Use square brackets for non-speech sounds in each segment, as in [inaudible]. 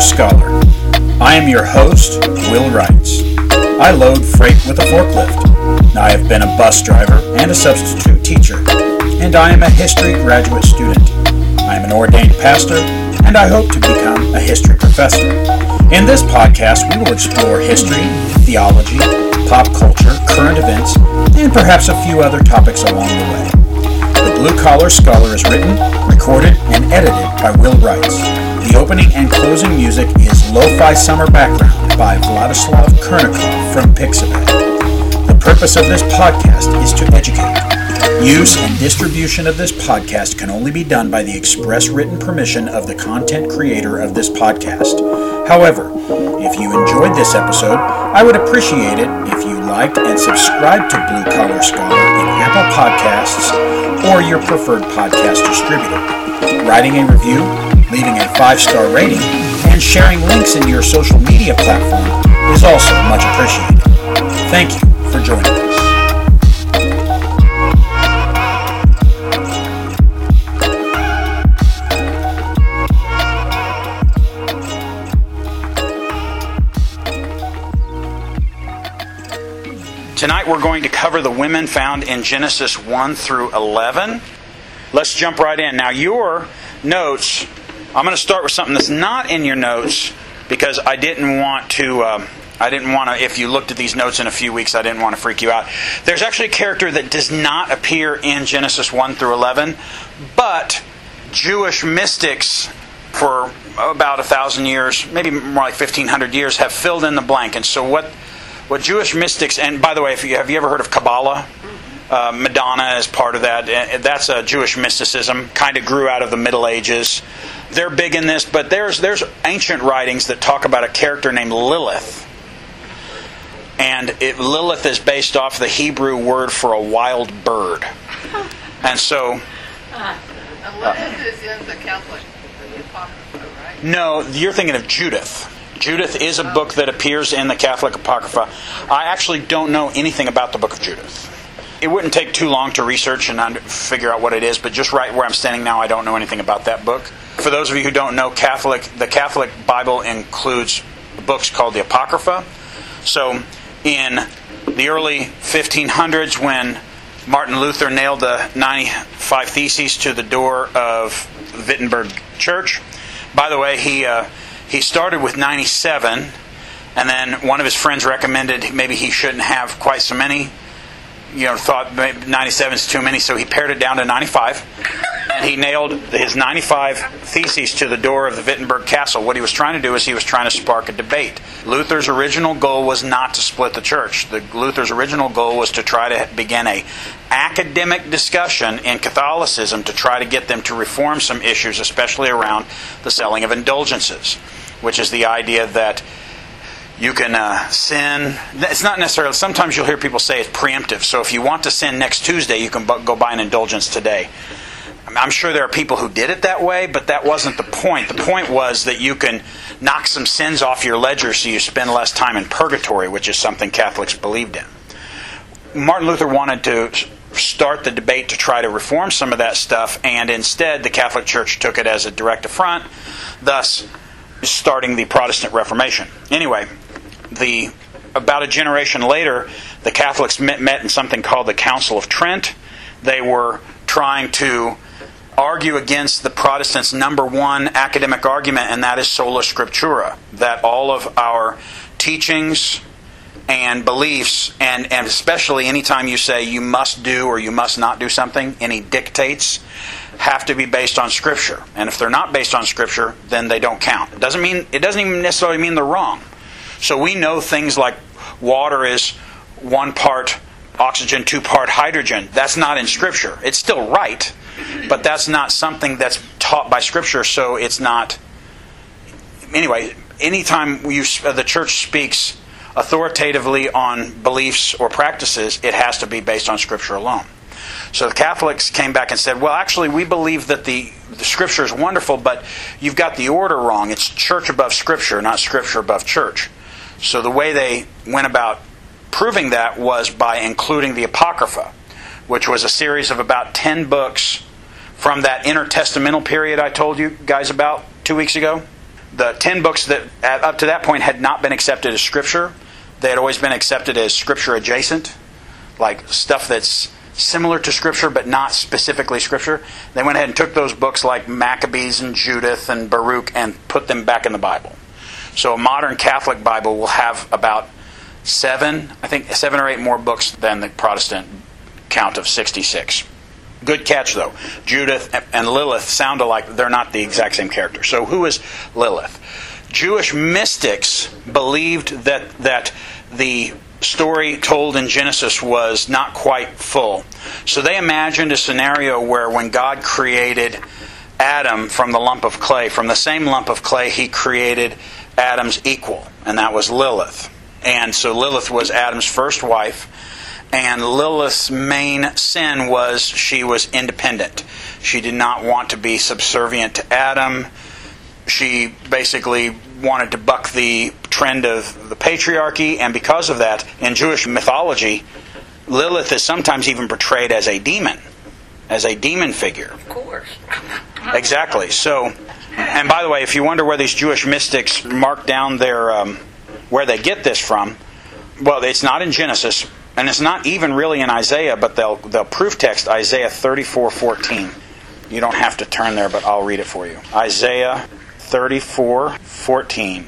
Scholar. I am your host, Will Wrights. I load freight with a forklift. I have been a bus driver and a substitute teacher, and I am a history graduate student. I am an ordained pastor, and I hope to become a history professor. In this podcast, we will explore history, theology, pop culture, current events, and perhaps a few other topics along the way. The Blue Collar Scholar is written, recorded, and edited by Will Wrights. The opening and closing music is Lo-Fi Summer Background by Vladislav Kurnikov from Pixabay. The purpose of this podcast is to educate. Use and distribution of this podcast can only be done by the express written permission of the content creator of this podcast. However, if you enjoyed this episode, I would appreciate it if you liked and subscribed to Blue Collar Scholar in Apple Podcasts or your preferred podcast distributor. Writing a review, leaving a five star rating, and sharing links in your social media platform is also much appreciated. Thank you for joining us. Tonight we're going to cover the women found in Genesis 1 through 11. Let's jump right in. Now, your notes, I'm going to start with something that's not in your notes because I didn't want to. Um, I didn't want to, if you looked at these notes in a few weeks, I didn't want to freak you out. There's actually a character that does not appear in Genesis 1 through 11, but Jewish mystics for about a thousand years, maybe more like 1500 years, have filled in the blank. And so, what what Jewish mystics, and by the way, you, have you ever heard of Kabbalah? Uh, Madonna is part of that. Uh, That's a Jewish mysticism. Kind of grew out of the Middle Ages. They're big in this, but there's there's ancient writings that talk about a character named Lilith, and it, Lilith is based off the Hebrew word for a wild bird, and so. And Lilith is in the Catholic Apocrypha, right? No, you're thinking of Judith. Judith is a book that appears in the Catholic Apocrypha. I actually don't know anything about the book of Judith. It wouldn't take too long to research and figure out what it is, but just right where I'm standing now, I don't know anything about that book. For those of you who don't know, Catholic, the Catholic Bible includes books called the Apocrypha. So, in the early 1500s, when Martin Luther nailed the 95 Theses to the door of Wittenberg Church, by the way, he uh, he started with 97, and then one of his friends recommended maybe he shouldn't have quite so many. You know, thought 97 is too many, so he pared it down to 95. And he nailed his 95 theses to the door of the Wittenberg Castle. What he was trying to do is he was trying to spark a debate. Luther's original goal was not to split the church. The, Luther's original goal was to try to begin a academic discussion in Catholicism to try to get them to reform some issues, especially around the selling of indulgences, which is the idea that you can uh, sin. It's not necessarily. Sometimes you'll hear people say it's preemptive. So if you want to sin next Tuesday, you can bu- go buy an indulgence today. I'm sure there are people who did it that way, but that wasn't the point. The point was that you can knock some sins off your ledger so you spend less time in purgatory, which is something Catholics believed in. Martin Luther wanted to start the debate to try to reform some of that stuff, and instead the Catholic Church took it as a direct affront, thus starting the Protestant Reformation. Anyway, the about a generation later, the Catholics met, met in something called the Council of Trent. They were trying to argue against the Protestants' number one academic argument, and that is sola scriptura, that all of our teachings and beliefs, and, and especially anytime you say you must do or you must not do something, any dictates, have to be based on Scripture. And if they're not based on Scripture, then they don't count. It doesn't mean it doesn't even necessarily mean they're wrong. So we know things like water is one part oxygen, two part hydrogen. That's not in Scripture. It's still right, but that's not something that's taught by Scripture. So it's not. Anyway, anytime you, uh, the church speaks authoritatively on beliefs or practices, it has to be based on Scripture alone. So the Catholics came back and said, well, actually, we believe that the, the Scripture is wonderful, but you've got the order wrong. It's church above Scripture, not Scripture above church. So the way they went about proving that was by including the Apocrypha, which was a series of about 10 books from that intertestamental period I told you guys about two weeks ago. the 10 books that up to that point had not been accepted as scripture. They had always been accepted as scripture adjacent, like stuff that's similar to scripture but not specifically scripture. They went ahead and took those books like Maccabees and Judith and Baruch and put them back in the Bible. So a modern Catholic Bible will have about seven, I think seven or eight more books than the Protestant count of 66. Good catch, though. Judith and Lilith sound alike. They're not the exact same character. So, who is Lilith? Jewish mystics believed that, that the story told in Genesis was not quite full. So, they imagined a scenario where when God created Adam from the lump of clay, from the same lump of clay, he created Adam's equal, and that was Lilith. And so, Lilith was Adam's first wife. And Lilith's main sin was she was independent. She did not want to be subservient to Adam. She basically wanted to buck the trend of the patriarchy, and because of that, in Jewish mythology, Lilith is sometimes even portrayed as a demon, as a demon figure. Of course. Exactly. So, and by the way, if you wonder where these Jewish mystics mark down their um, where they get this from, well, it's not in Genesis, and it's not even really in Isaiah, but they'll they'll proof text Isaiah thirty four fourteen. You don't have to turn there, but I'll read it for you. Isaiah thirty four fourteen.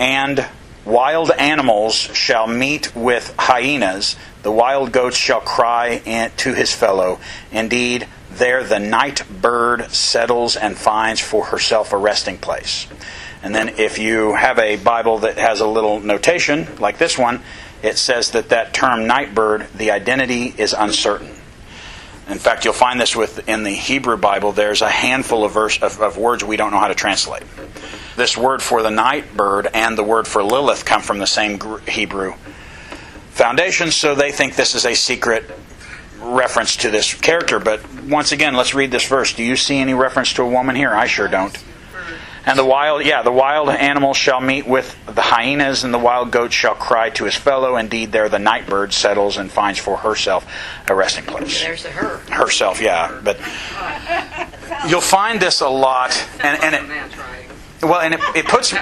And wild animals shall meet with hyenas, the wild goats shall cry to his fellow. Indeed, there the night bird settles and finds for herself a resting place. And then, if you have a Bible that has a little notation like this one, it says that that term night bird, the identity is uncertain. In fact, you'll find this with in the Hebrew Bible. There's a handful of, verse, of, of words we don't know how to translate. This word for the night bird and the word for Lilith come from the same Hebrew foundation, so they think this is a secret reference to this character. But once again, let's read this verse. Do you see any reference to a woman here? I sure don't. And the wild, yeah, the wild animal shall meet with the hyenas, and the wild goat shall cry to his fellow. Indeed, there the night bird settles and finds for herself a resting place. There's a her. Herself, yeah, but you'll find this a lot, and, and it, well, and it, it puts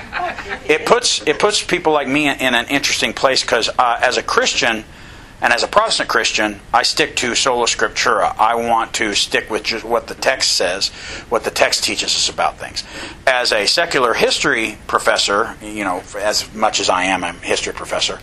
it puts it puts people like me in, an interesting place because uh, as a Christian and as a Protestant Christian, I stick to sola scriptura. I want to stick with just what the text says, what the text teaches us about things. As a secular history professor, you know, as much as I am a history professor,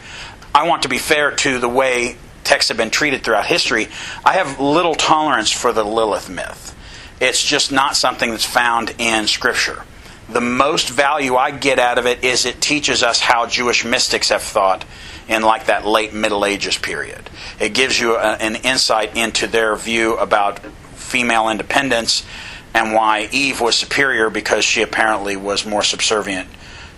I want to be fair to the way texts have been treated throughout history. I have little tolerance for the Lilith myth. It's just not something that's found in Scripture the most value I get out of it is it teaches us how Jewish mystics have thought in like that late Middle Ages period. It gives you a, an insight into their view about female independence and why Eve was superior because she apparently was more subservient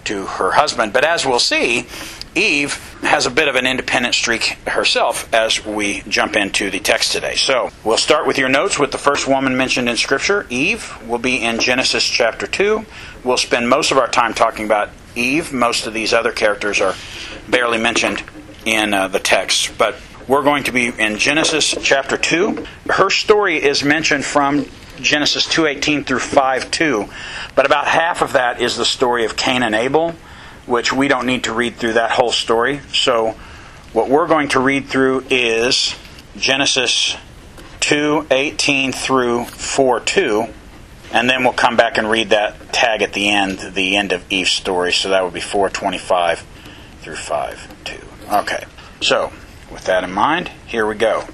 to her husband. But as we'll see, Eve has a bit of an independent streak herself as we jump into the text today. So we'll start with your notes with the first woman mentioned in Scripture, Eve. will be in Genesis chapter 2. We'll spend most of our time talking about Eve. Most of these other characters are barely mentioned in uh, the text. But we're going to be in Genesis chapter 2. Her story is mentioned from Genesis 2:18 through 5:2, but about half of that is the story of Cain and Abel, which we don't need to read through that whole story. So what we're going to read through is Genesis 2:18 through 4:2, and then we'll come back and read that tag at the end, the end of Eve's story. So that would be 4:25 through 5:2. Okay. So, with that in mind, here we go.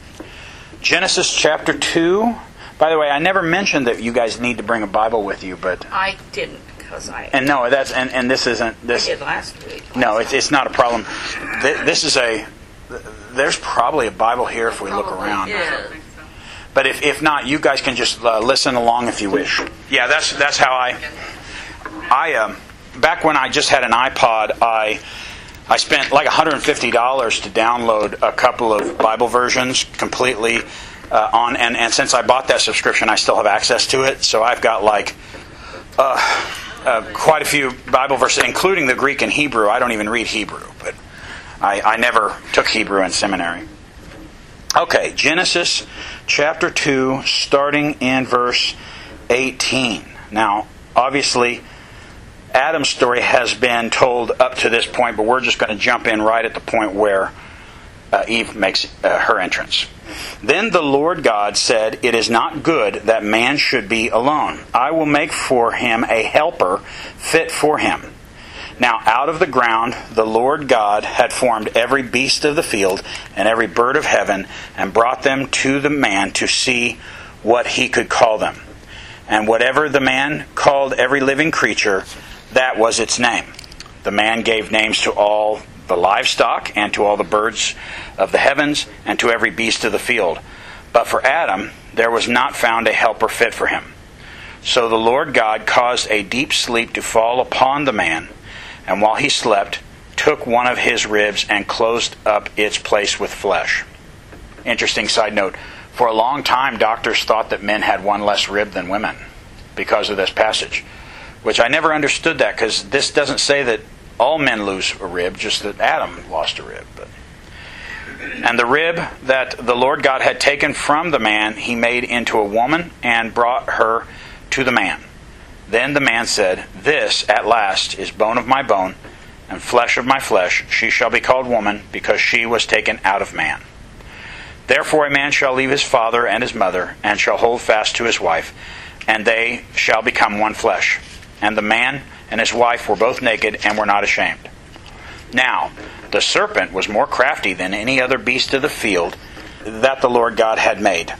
Genesis chapter 2. By the way, I never mentioned that you guys need to bring a Bible with you, but I didn't because I, and no, that's and, and this isn't this. I this. did last week. No, it's it's not a problem. Th- This is a. There's probably a Bible here if we look around. is. But if, if not, you guys can just uh, listen along if you wish. Yeah, that's that's how I. I um, back when I just had an iPod, I I spent like $150 to download a couple of Bible versions completely uh, on, and and since I bought that subscription, I still have access to it. So I've got like. Uh, uh, quite a few Bible verses, including the Greek and Hebrew. I don't even read Hebrew, but I, I never took Hebrew in seminary. Okay, Genesis chapter 2, starting in verse 18. Now, obviously, Adam's story has been told up to this point, but we're just going to jump in right at the point where uh, Eve makes uh, her entrance. Then the Lord God said, It is not good that man should be alone. I will make for him a helper fit for him. Now, out of the ground, the Lord God had formed every beast of the field and every bird of heaven, and brought them to the man to see what he could call them. And whatever the man called every living creature, that was its name. The man gave names to all the livestock, and to all the birds of the heavens, and to every beast of the field. But for Adam, there was not found a helper fit for him. So the Lord God caused a deep sleep to fall upon the man, and while he slept, took one of his ribs and closed up its place with flesh. Interesting side note. For a long time, doctors thought that men had one less rib than women because of this passage, which I never understood that because this doesn't say that all men lose a rib, just that Adam lost a rib. But. And the rib that the Lord God had taken from the man, he made into a woman and brought her to the man. Then the man said, This at last is bone of my bone and flesh of my flesh. She shall be called woman because she was taken out of man. Therefore a man shall leave his father and his mother and shall hold fast to his wife, and they shall become one flesh. And the man and his wife were both naked and were not ashamed. Now, the serpent was more crafty than any other beast of the field that the Lord God had made.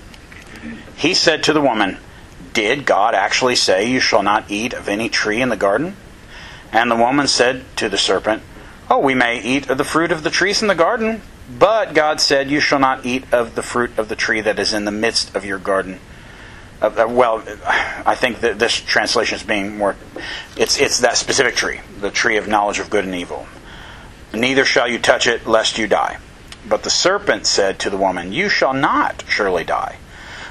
He said to the woman, Did God actually say, You shall not eat of any tree in the garden? And the woman said to the serpent, Oh, we may eat of the fruit of the trees in the garden, but God said, You shall not eat of the fruit of the tree that is in the midst of your garden uh, well, I think that this translation is being more. It's it's that specific tree, the tree of knowledge of good and evil. Neither shall you touch it, lest you die. But the serpent said to the woman, You shall not surely die,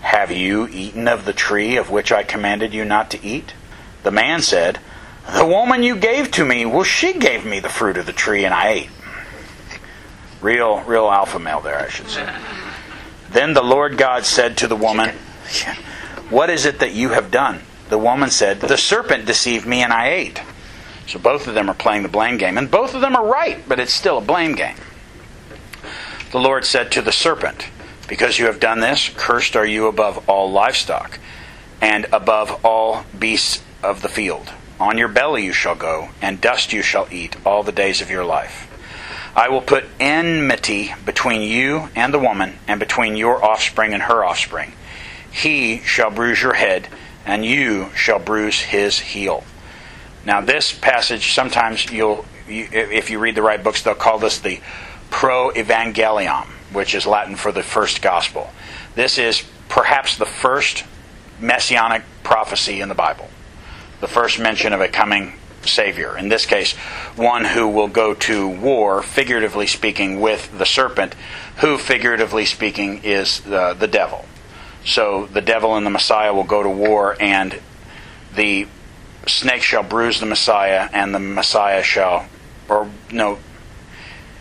Have you eaten of the tree of which I commanded you not to eat? The man said, The woman you gave to me, well, she gave me the fruit of the tree, and I ate. Real, real alpha male there, I should say. Then the Lord God said to the woman, What is it that you have done? The woman said, The serpent deceived me and I ate. So both of them are playing the blame game. And both of them are right, but it's still a blame game. The Lord said to the serpent, Because you have done this, cursed are you above all livestock, and above all beasts of the field. On your belly you shall go, and dust you shall eat all the days of your life. I will put enmity between you and the woman, and between your offspring and her offspring. He shall bruise your head and you shall bruise his heel. Now, this passage, sometimes you'll, you, if you read the right books, they'll call this the pro evangelium, which is Latin for the first gospel. This is perhaps the first messianic prophecy in the Bible, the first mention of a coming Savior. In this case, one who will go to war, figuratively speaking, with the serpent, who, figuratively speaking, is the, the devil. So the devil and the Messiah will go to war, and the snake shall bruise the Messiah, and the Messiah shall, or no,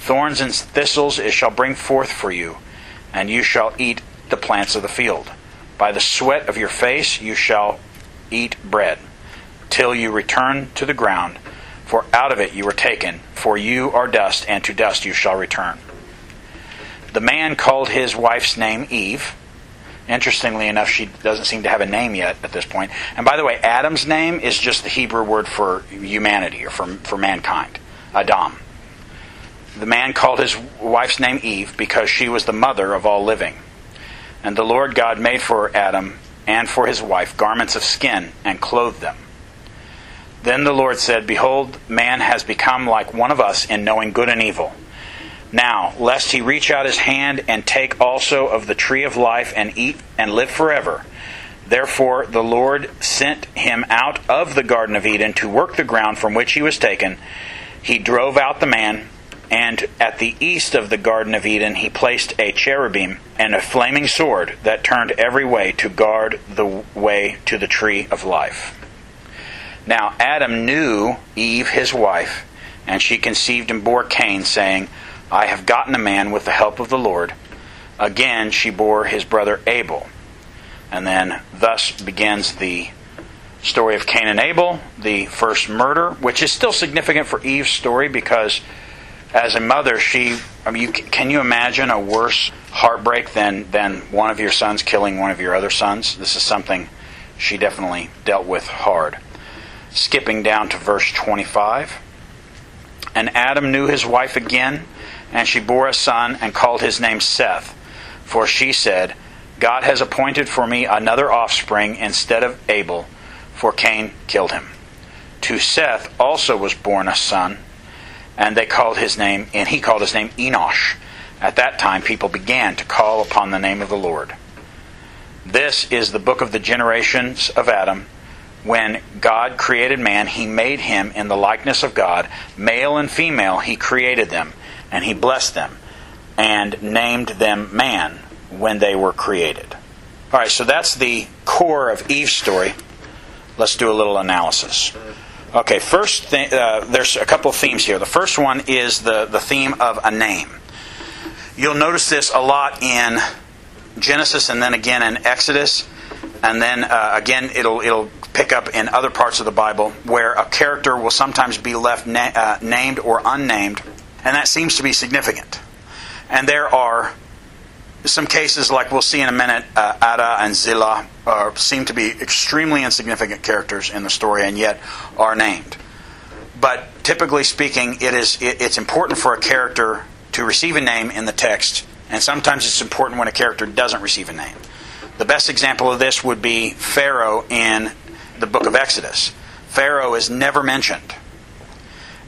Thorns and thistles it shall bring forth for you, and you shall eat the plants of the field. By the sweat of your face you shall eat bread, till you return to the ground, for out of it you were taken, for you are dust, and to dust you shall return. The man called his wife's name Eve. Interestingly enough, she doesn't seem to have a name yet at this point. And by the way, Adam's name is just the Hebrew word for humanity or for, for mankind, Adam. The man called his wife's name Eve because she was the mother of all living. And the Lord God made for Adam and for his wife garments of skin and clothed them. Then the Lord said, Behold, man has become like one of us in knowing good and evil. Now, lest he reach out his hand and take also of the tree of life and eat and live forever. Therefore, the Lord sent him out of the Garden of Eden to work the ground from which he was taken. He drove out the man, and at the east of the Garden of Eden he placed a cherubim and a flaming sword that turned every way to guard the way to the tree of life. Now Adam knew Eve his wife, and she conceived and bore Cain, saying, I have gotten a man with the help of the Lord. Again, she bore his brother Abel. And then thus begins the story of Cain and Abel, the first murder, which is still significant for Eve's story because as a mother, she, I mean, you, can you imagine a worse heartbreak than, than one of your sons killing one of your other sons? This is something she definitely dealt with hard. Skipping down to verse 25. And Adam knew his wife again and she bore a son and called his name Seth. For she said, God has appointed for me another offspring instead of Abel, for Cain killed him. To Seth also was born a son, and they called his name, and he called his name Enosh. At that time, people began to call upon the name of the Lord. This is the book of the generations of Adam. When God created man, he made him in the likeness of God. Male and female, he created them and he blessed them and named them man when they were created. All right, so that's the core of Eve's story. Let's do a little analysis. Okay, first, th- uh, there's a couple of themes here. The first one is the, the theme of a name. You'll notice this a lot in Genesis and then again in Exodus, and then uh, again it'll, it'll pick up in other parts of the Bible where a character will sometimes be left na- uh, named or unnamed and that seems to be significant. And there are some cases, like we'll see in a minute, uh, Adah and Zillah seem to be extremely insignificant characters in the story and yet are named. But typically speaking, it is it, it's important for a character to receive a name in the text, and sometimes it's important when a character doesn't receive a name. The best example of this would be Pharaoh in the book of Exodus. Pharaoh is never mentioned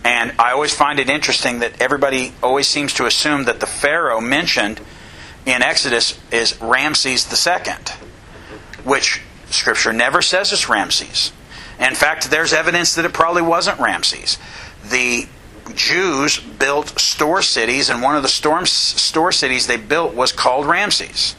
and I always find it interesting that everybody always seems to assume that the Pharaoh mentioned in Exodus is Ramses II, which Scripture never says it's Ramses. In fact, there's evidence that it probably wasn't Ramses. The Jews built store cities, and one of the storm, store cities they built was called Ramses,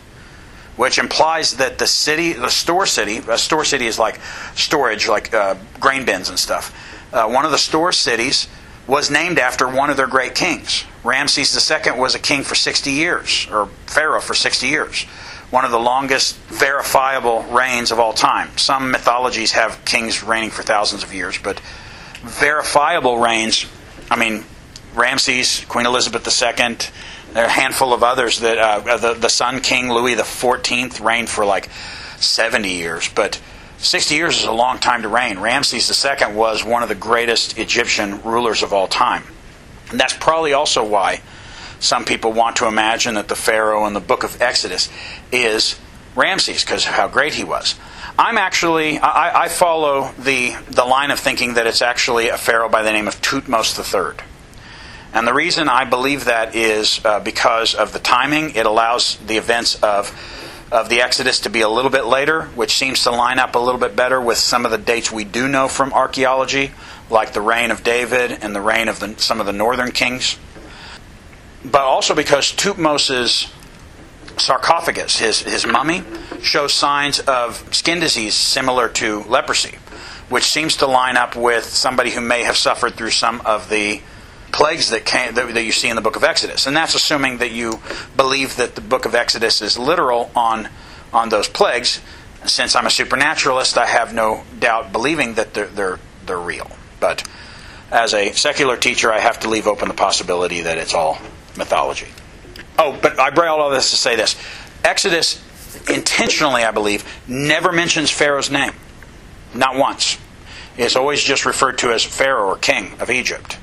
which implies that the city, the store city, a store city is like storage, like uh, grain bins and stuff uh, one of the store cities was named after one of their great kings. Ramses II was a king for 60 years, or pharaoh for 60 years. One of the longest verifiable reigns of all time. Some mythologies have kings reigning for thousands of years, but verifiable reigns, I mean, Ramses, Queen Elizabeth II, there are a handful of others that uh, the, the Sun King Louis XIV reigned for like 70 years, but 60 years is a long time to reign. Ramses II was one of the greatest Egyptian rulers of all time. And that's probably also why some people want to imagine that the Pharaoh in the book of Exodus is Ramses, because of how great he was. I'm actually, I, I, follow the, the line of thinking that it's actually a Pharaoh by the name of Thutmose III. And the reason I believe that is uh, because of the timing. It allows the events of of the Exodus to be a little bit later, which seems to line up a little bit better with some of the dates we do know from archaeology, like the reign of David and the reign of the, some of the northern kings. But also because Thutmose's sarcophagus, his, his mummy, shows signs of skin disease similar to leprosy, which seems to line up with somebody who may have suffered through some of the plagues that, came, that, that you see in the book of Exodus. And that's assuming that you believe that the book of Exodus is literal on, on those plagues. Since I'm a supernaturalist, I have no doubt believing that they're, they're, they're real. But as a secular teacher, I have to leave open the possibility that it's all mythology. Oh, but I bring all of this to say this Exodus, intentionally, I believe, never mentions Pharaoh's name. Not once. It's always just referred to as Pharaoh or king of Egypt.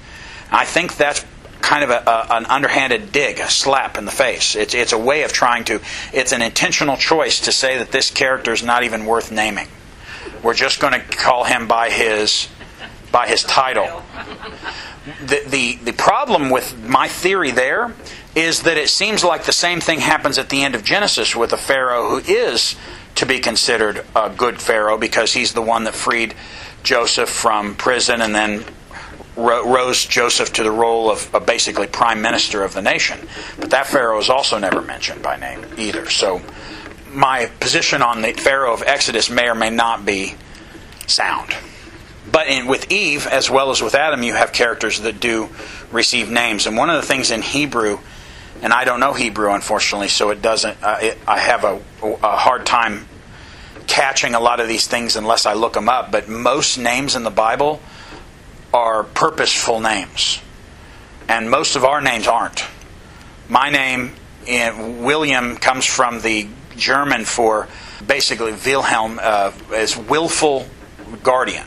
I think that's kind of a, a, an underhanded dig, a slap in the face. It's, it's a way of trying to, it's an intentional choice to say that this character is not even worth naming. We're just going to call him by his, by his title. The, the, the problem with my theory there is that it seems like the same thing happens at the end of Genesis with a Pharaoh who is to be considered a good Pharaoh because he's the one that freed Joseph from prison and then rose Joseph to the role of, basically prime minister of the nation. But that Pharaoh is also never mentioned by name either. So my position on the Pharaoh of Exodus may or may not be sound. But in, with Eve, as well as with Adam, you have characters that do receive names. And one of the things in Hebrew, and I don't know Hebrew, unfortunately, so it doesn't. Uh, it, I have a, a hard time catching a lot of these things unless I look them up. But most names in the Bible are purposeful names, and most of our names aren't. My name, William, comes from the German for basically Wilhelm uh, is willful guardian.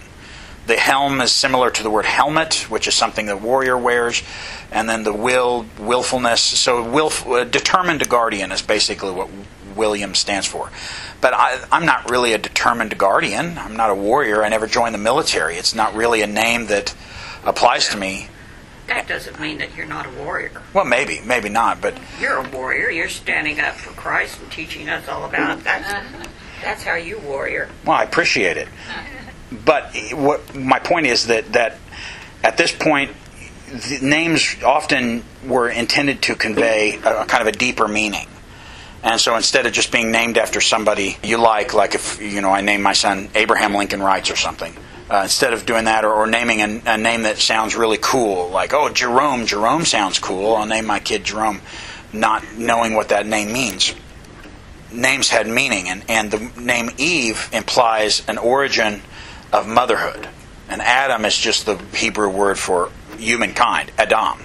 The helm is similar to the word helmet, which is something the warrior wears, and then the will, willfulness. So, willf, uh, determined guardian is basically what William stands for. But I, am not really a determined guardian. I'm not a warrior. I never joined the military. It's not really a name that applies to me. That doesn't mean that you're not a warrior. Well, maybe, maybe not, but you're a warrior. You're standing up for Christ and teaching us all about it. That's, that's how you warrior. Well, I appreciate it, but what my point is that that at this point, the names often were intended to convey a, a kind of a deeper meaning. And so instead of just being named after somebody you like, like if you know I name my son Abraham Lincoln Wrights or something, uh, instead of doing that or, or naming a, a, name that sounds really cool, like oh Jerome, Jerome sounds cool, I'll name my kid Jerome, not knowing what that name means. Names had meaning, and, and the name Eve implies an origin of motherhood, and Adam is just the Hebrew word for humankind, Adam.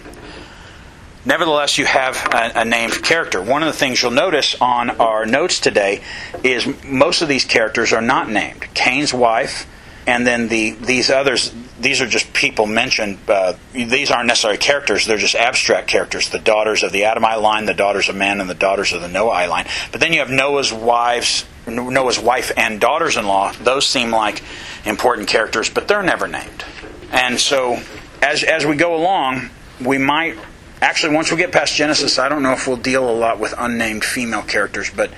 Nevertheless, you have a, a, named character. One of the things you'll notice on our notes today is most of these characters are not named. Cain's wife, and then the these others. These are just people mentioned. Uh, these aren't necessarily characters; they're just abstract characters. The daughters of the Adamite line, the daughters of man, and the daughters of the Noahide line. But then you have Noah's wives, Noah's wife, and daughters-in-law. Those seem like important characters, but they're never named. And so, as as we go along, we might Actually, once we get past Genesis, I don't know if we'll deal a lot with unnamed female characters, but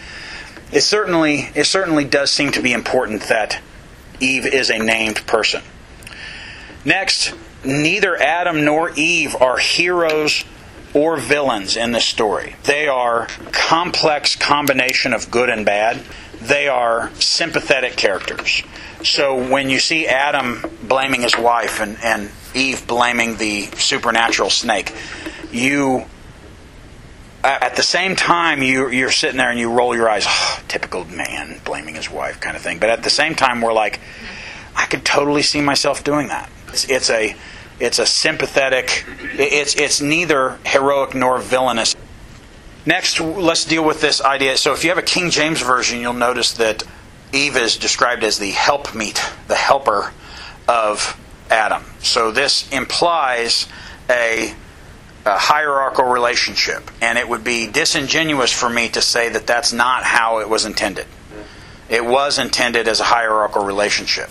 it certainly it certainly does seem to be important that Eve is a named person. Next, neither Adam nor Eve are heroes or villains in this story. They are complex combination of good and bad. They are sympathetic characters. So when you see Adam blaming his wife and, and Eve blaming the supernatural snake, you at the same time you you're sitting there and you roll your eyes oh, typical man blaming his wife kind of thing. But at the same time we're like i could totally see myself doing that. It's, it's a it's a sympathetic it's it's neither heroic nor villainous. Next let's deal with this idea. So if you have a king james version you'll notice that eve is described as the helpmeet the helper of adam so this implies a a hierarchical relationship, and it would be disingenuous for me to say that that's not how it was intended. It was intended as a hierarchical relationship.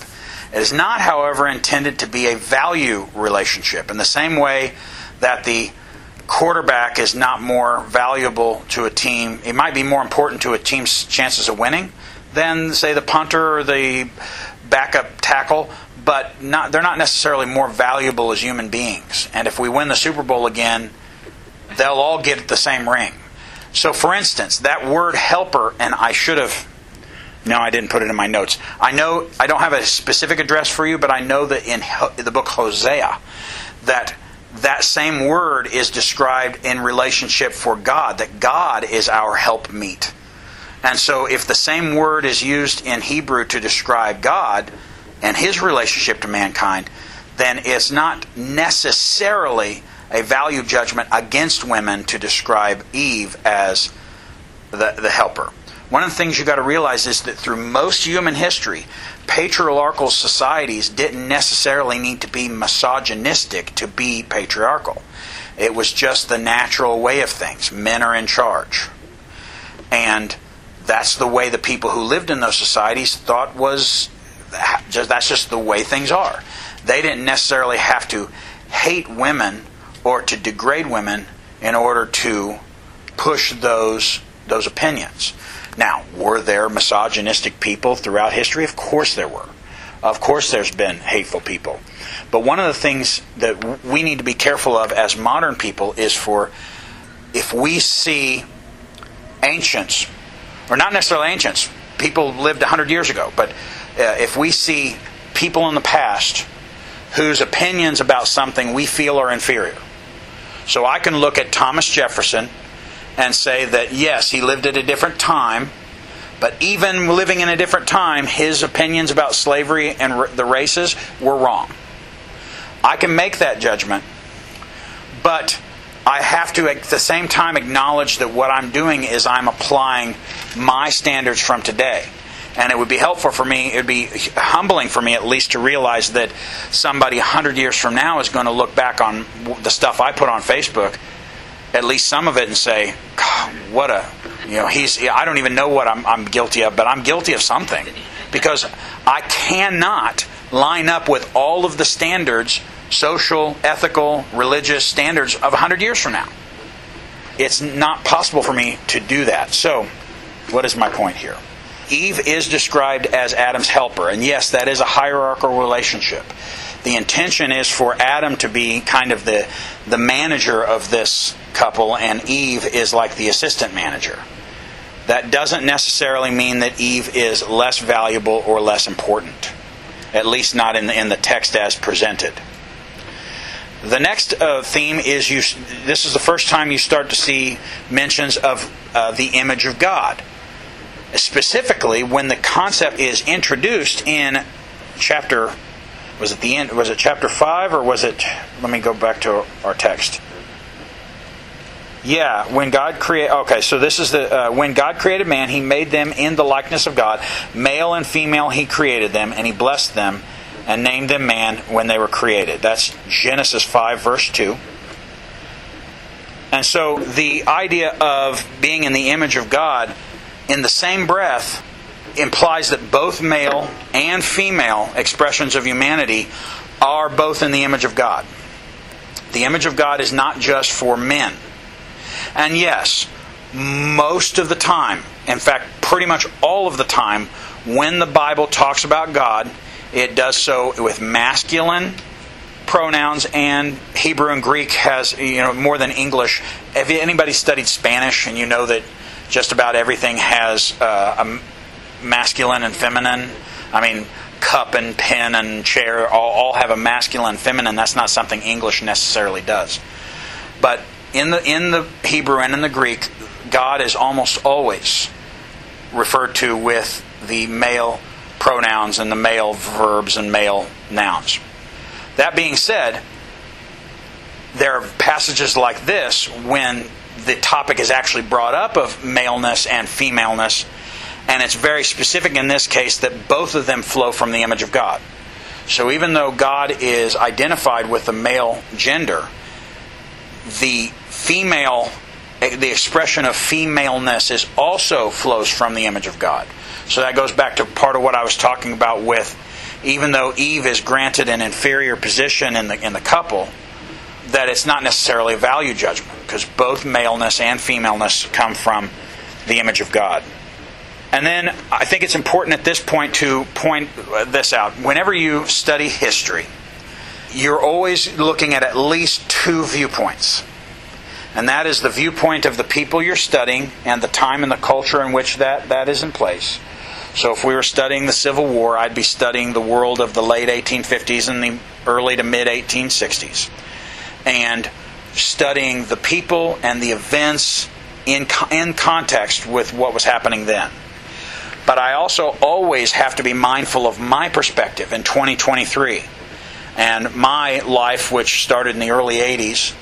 It is not, however, intended to be a value relationship in the same way that the quarterback is not more valuable to a team. It might be more important to a team's chances of winning than, say, the punter or the backup tackle, but not, they're not necessarily more valuable as human beings. And if we win the Super Bowl again, they'll all get the same ring. So, for instance, that word helper, and I should have, no, I didn't put it in my notes. I know I don't have a specific address for you, but I know that in the book Hosea, that that same word is described in relationship for God, that God is our helpmeet. And so, if the same word is used in Hebrew to describe God and his relationship to mankind, then it's not necessarily a value judgment against women to describe Eve as the, the helper. One of the things you've got to realize is that through most human history, patriarchal societies didn't necessarily need to be misogynistic to be patriarchal. It was just the natural way of things. Men are in charge. And that's the way the people who lived in those societies thought was that's just the way things are. They didn't necessarily have to hate women or to degrade women in order to push those those opinions. Now, were there misogynistic people throughout history? Of course there were. Of course there's been hateful people. But one of the things that we need to be careful of as modern people is for if we see ancients, or not necessarily ancients, people lived 100 years ago, but uh, if we see people in the past whose opinions about something we feel are inferior. So I can look at Thomas Jefferson and say that yes, he lived at a different time, but even living in a different time, his opinions about slavery and the races were wrong. I can make that judgment, but I have to at the same time acknowledge that what I'm doing is I'm applying my standards from today. And it would be helpful for me, it would be humbling for me at least to realize that somebody 100 years from now is going to look back on the stuff I put on Facebook at least some of it and say, what a, you know, he's, I don't even know what I'm, I'm guilty of, but I'm guilty of something. Because I cannot line up with all of the standards, social, ethical, religious standards of 100 years from now. It's not possible for me to do that. So, what is my point here? Eve is described as Adam's helper, and yes, that is a hierarchical relationship the intention is for Adam to be kind of the the manager of this couple, and Eve is like the assistant manager. That doesn't necessarily mean that Eve is less valuable or less important, at least not in the, in the text as presented. The next uh, theme is you. This is the first time you start to see mentions of uh, the image of God. Specifically, when the concept is introduced in chapter was it the end? Was it chapter five or was it? Let me go back to our text. Yeah, when God created. Okay, so this is the uh, when God created man, He made them in the likeness of God, male and female. He created them, and He blessed them, and named them man when they were created. That's Genesis five, verse two. And so the idea of being in the image of God, in the same breath, implies that both male and female expressions of humanity are both in the image of God. The image of God is not just for men. And yes, most of the time, in fact, pretty much all of the time, when the Bible talks about God, it does so with masculine pronouns and Hebrew and Greek has you know more than English. If anybody studied Spanish and you know that just about everything has uh, a masculine and feminine. I mean, cup and pen and chair all, all have a masculine and feminine. That's not something English necessarily does. But in the in the Hebrew and in the Greek, God is almost always referred to with the male pronouns and the male verbs and male nouns. That being said, there are passages like this when the topic is actually brought up of maleness and femaleness and it's very specific in this case that both of them flow from the image of God. So even though God is identified with the male gender, the female, the expression of femaleness is also flows from the image of God. So that goes back to part of what I was talking about with even though Eve is granted an inferior position in the in the couple, that it's not necessarily a value judgment because both maleness and femaleness come from the image of God. And then I think it's important at this point to point this out. Whenever you study history, you're always looking at at least two viewpoints. And that is the viewpoint of the people you're studying and the time and the culture in which that, that is in place. So if we were studying the Civil War, I'd be studying the world of the late 1850s and the early to mid 1860s. and studying the people and the events in, in context with what was happening then. But I also always have to be mindful of my perspective in 2023 and my life, which started in the early 80s,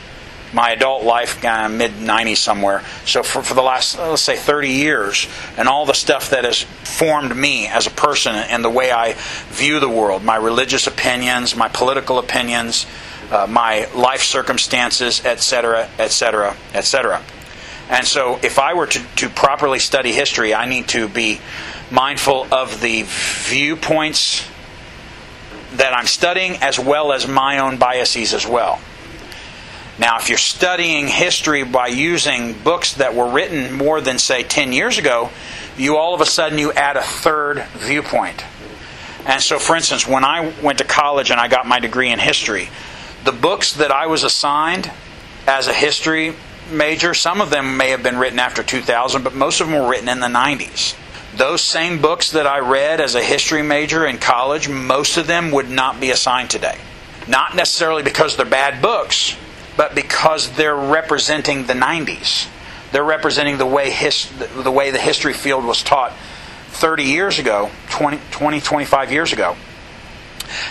my adult life, uh, mid 90s somewhere. So for, for the last, let's say, 30 years, and all the stuff that has formed me as a person and the way I view the world, my religious opinions, my political opinions, uh, my life circumstances, etc., etc., etc. And so, if I were to, to properly study history, I need to be mindful of the viewpoints that I'm studying as well as my own biases as well. Now, if you're studying history by using books that were written more than, say, 10 years ago, you all of a sudden you add a third viewpoint. And so, for instance, when I went to college and I got my degree in history, the books that I was assigned as a history major, some of them may have been written after 2000, but most of them were written in the 90s. Those same books that I read as a history major in college, most of them would not be assigned today. Not necessarily because they're bad books, but because they're representing the 90s. They're representing the way, his, the way the history field was taught 30 years ago, 20, 20, 25 years ago.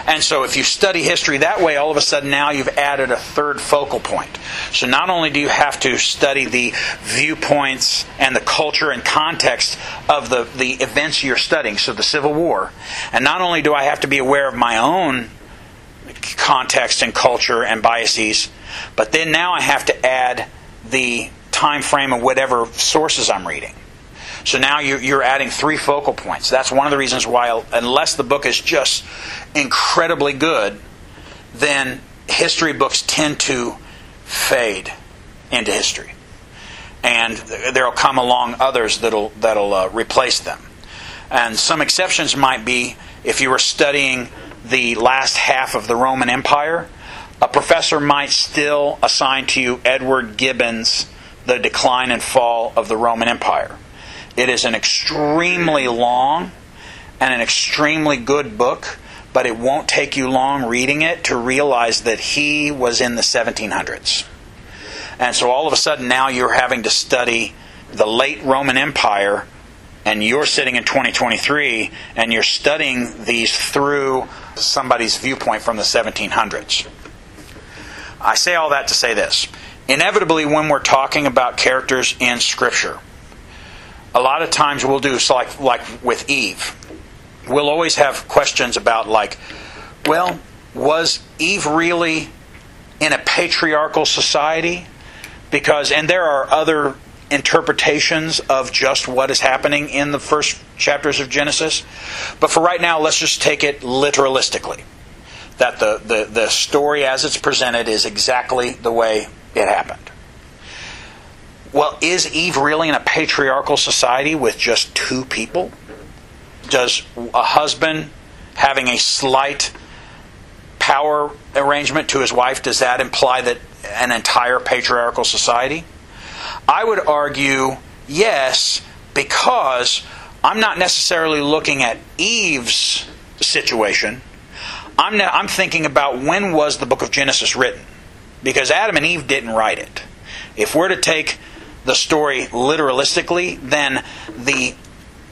And so if you study history that way, all of a sudden now you've added a third focal point. So not only do you have to study the viewpoints and the culture and context of the, the events you're studying, so the Civil War, and not only do I have to be aware of my own context and culture and biases, but then now I have to add the time frame of whatever sources I'm reading. So now you're adding three focal points. That's one of the reasons why, unless the book is just incredibly good, then history books tend to fade into history, and there'll come along others that'll that'll uh, replace them. And some exceptions might be if you were studying the last half of the Roman Empire, a professor might still assign to you Edward Gibbon's The Decline and Fall of the Roman Empire. It is an extremely long and an extremely good book, but it won't take you long reading it to realize that he was in the 1700s. And so all of a sudden now you're having to study the late Roman Empire and you're sitting in 2023 and you're studying these through somebody's viewpoint from the 1700s. I say all that to say this. Inevitably, when we're talking about characters in Scripture, a lot of times we'll do so like like with Eve. We'll always have questions about like, well, was Eve really in a patriarchal society? Because and there are other interpretations of just what is happening in the first chapters of Genesis. But for right now, let's just take it literalistically. That the, the, the story as it's presented is exactly the way it happened. Well, is Eve really in a patriarchal society with just two people? Does a husband having a slight power arrangement to his wife, does that imply that an entire patriarchal society? I would argue yes, because I'm not necessarily looking at Eve's situation. I'm, I'm thinking about when was the book of Genesis written? Because Adam and Eve didn't write it. If we're to take the story literalistically, then the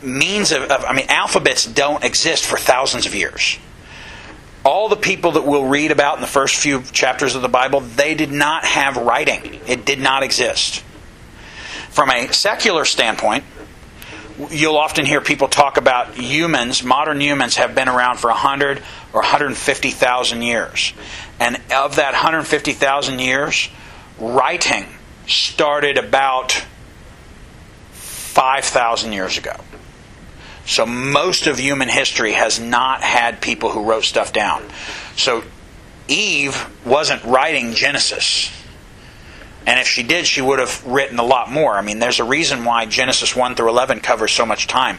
means of, of, I mean, alphabets don't exist for thousands of years. All the people that we'll read about in the first few chapters of the Bible, they did not have writing. It did not exist. From a secular standpoint, you'll often hear people talk about humans, modern humans have been around for 100 or 150,000 years. And of that 150,000 years, writing started about 5,000 years ago. So most of human history has not had people who wrote stuff down. So Eve wasn't writing Genesis. And if she did, she would have written a lot more. I mean, there's a reason why Genesis 1 through 11 covers so much time.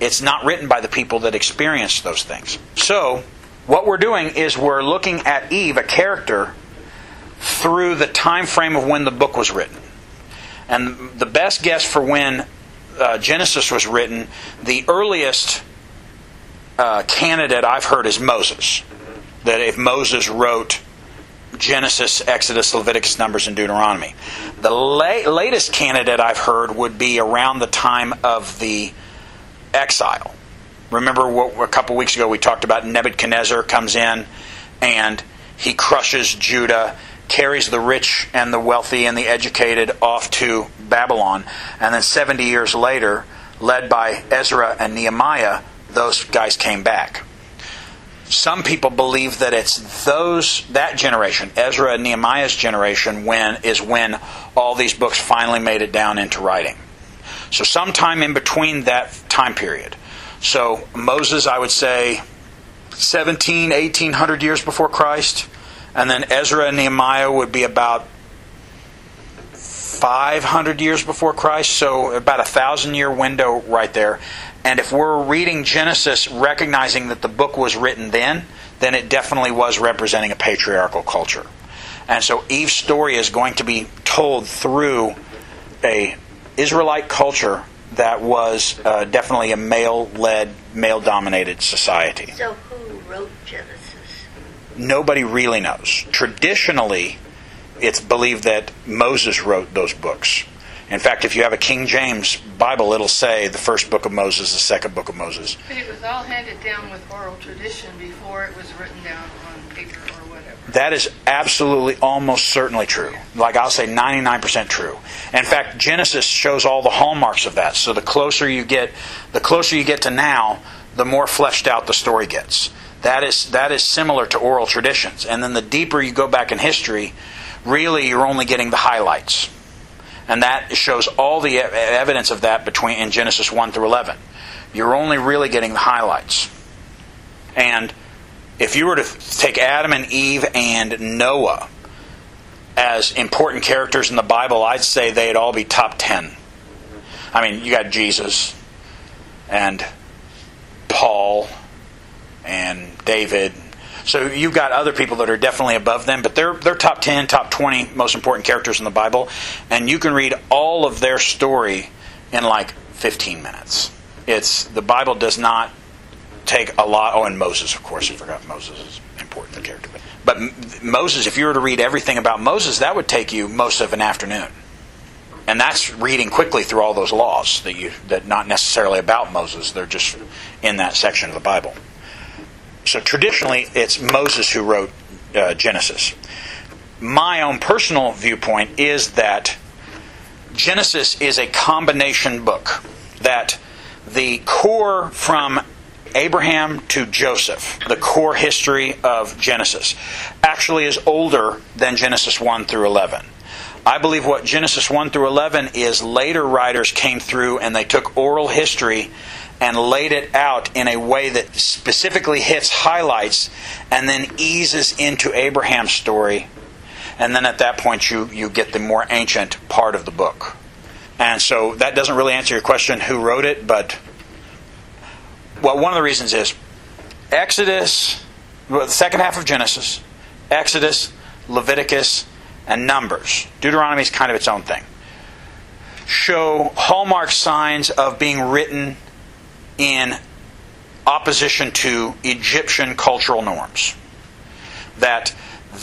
It's not written by the people that experienced those things. So, what we're doing is we're looking at Eve, a character, through the time frame of when the book was written. And the best guess for when uh, Genesis was written, the earliest uh, candidate I've heard is Moses. That if Moses wrote Genesis, Exodus, Leviticus, Numbers, and Deuteronomy. The la- latest candidate I've heard would be around the time of the exile. Remember what, a couple weeks ago we talked about Nebuchadnezzar comes in and he crushes Judah, carries the rich and the wealthy and the educated off to Babylon, and then 70 years later, led by Ezra and Nehemiah, those guys came back. Some people believe that it's those that generation, Ezra and Nehemiah's generation, when is when all these books finally made it down into writing. So sometime in between that time period. So Moses, I would say, 17, 1800 years before Christ, and then Ezra and Nehemiah would be about 500 years before Christ, so about a thousand year window right there. And if we're reading Genesis recognizing that the book was written then, then it definitely was representing a patriarchal culture. And so Eve's story is going to be told through a Israelite culture that was uh, definitely a male-led, male-dominated society. So who wrote Genesis? Nobody really knows. Traditionally, it's believed that Moses wrote those books. In fact, if you have a King James Bible, it'll say the first book of Moses, the second book of Moses. But it was all handed down with oral tradition before it was written down on paper or whatever. That is absolutely, almost certainly true. Like I'll say 99% true. In fact, Genesis shows all the hallmarks of that. So the closer you get, the closer you get to now, the more fleshed out the story gets. That is, that is similar to oral traditions. And then the deeper you go back in history, really you're only getting the highlights. And that shows all the evidence of that between in Genesis 1 through 11. You're only really getting the highlights. And if you were to take Adam and Eve and Noah as important characters in the Bible, I'd say they'd all be top 10. I mean, you got Jesus and Paul and David. So you've got other people that are definitely above them, but they're they're top 10, top 20 most important characters in the Bible, and you can read all of their story in like 15 minutes. It's the Bible does not take a lot. Oh, and Moses, of course, you forgot Moses is an important character. But, but Moses, if you were to read everything about Moses, that would take you most of an afternoon. And that's reading quickly through all those laws that you that not necessarily about Moses. They're just in that section of the Bible. So traditionally, it's Moses who wrote uh, Genesis. My own personal viewpoint is that Genesis is a combination book. That the core from Abraham to Joseph, the core history of Genesis, actually is older than Genesis 1 through 11. I believe what Genesis 1 through 11 is later writers came through and they took oral history and laid it out in a way that specifically hits highlights and then eases into Abraham's story. And then at that point, you, you get the more ancient part of the book. And so that doesn't really answer your question who wrote it, but well, one of the reasons is Exodus, well, the second half of Genesis, Exodus, Leviticus, and Numbers. Deuteronomy is kind of its own thing. Show hallmark signs of being written in opposition to Egyptian cultural norms. That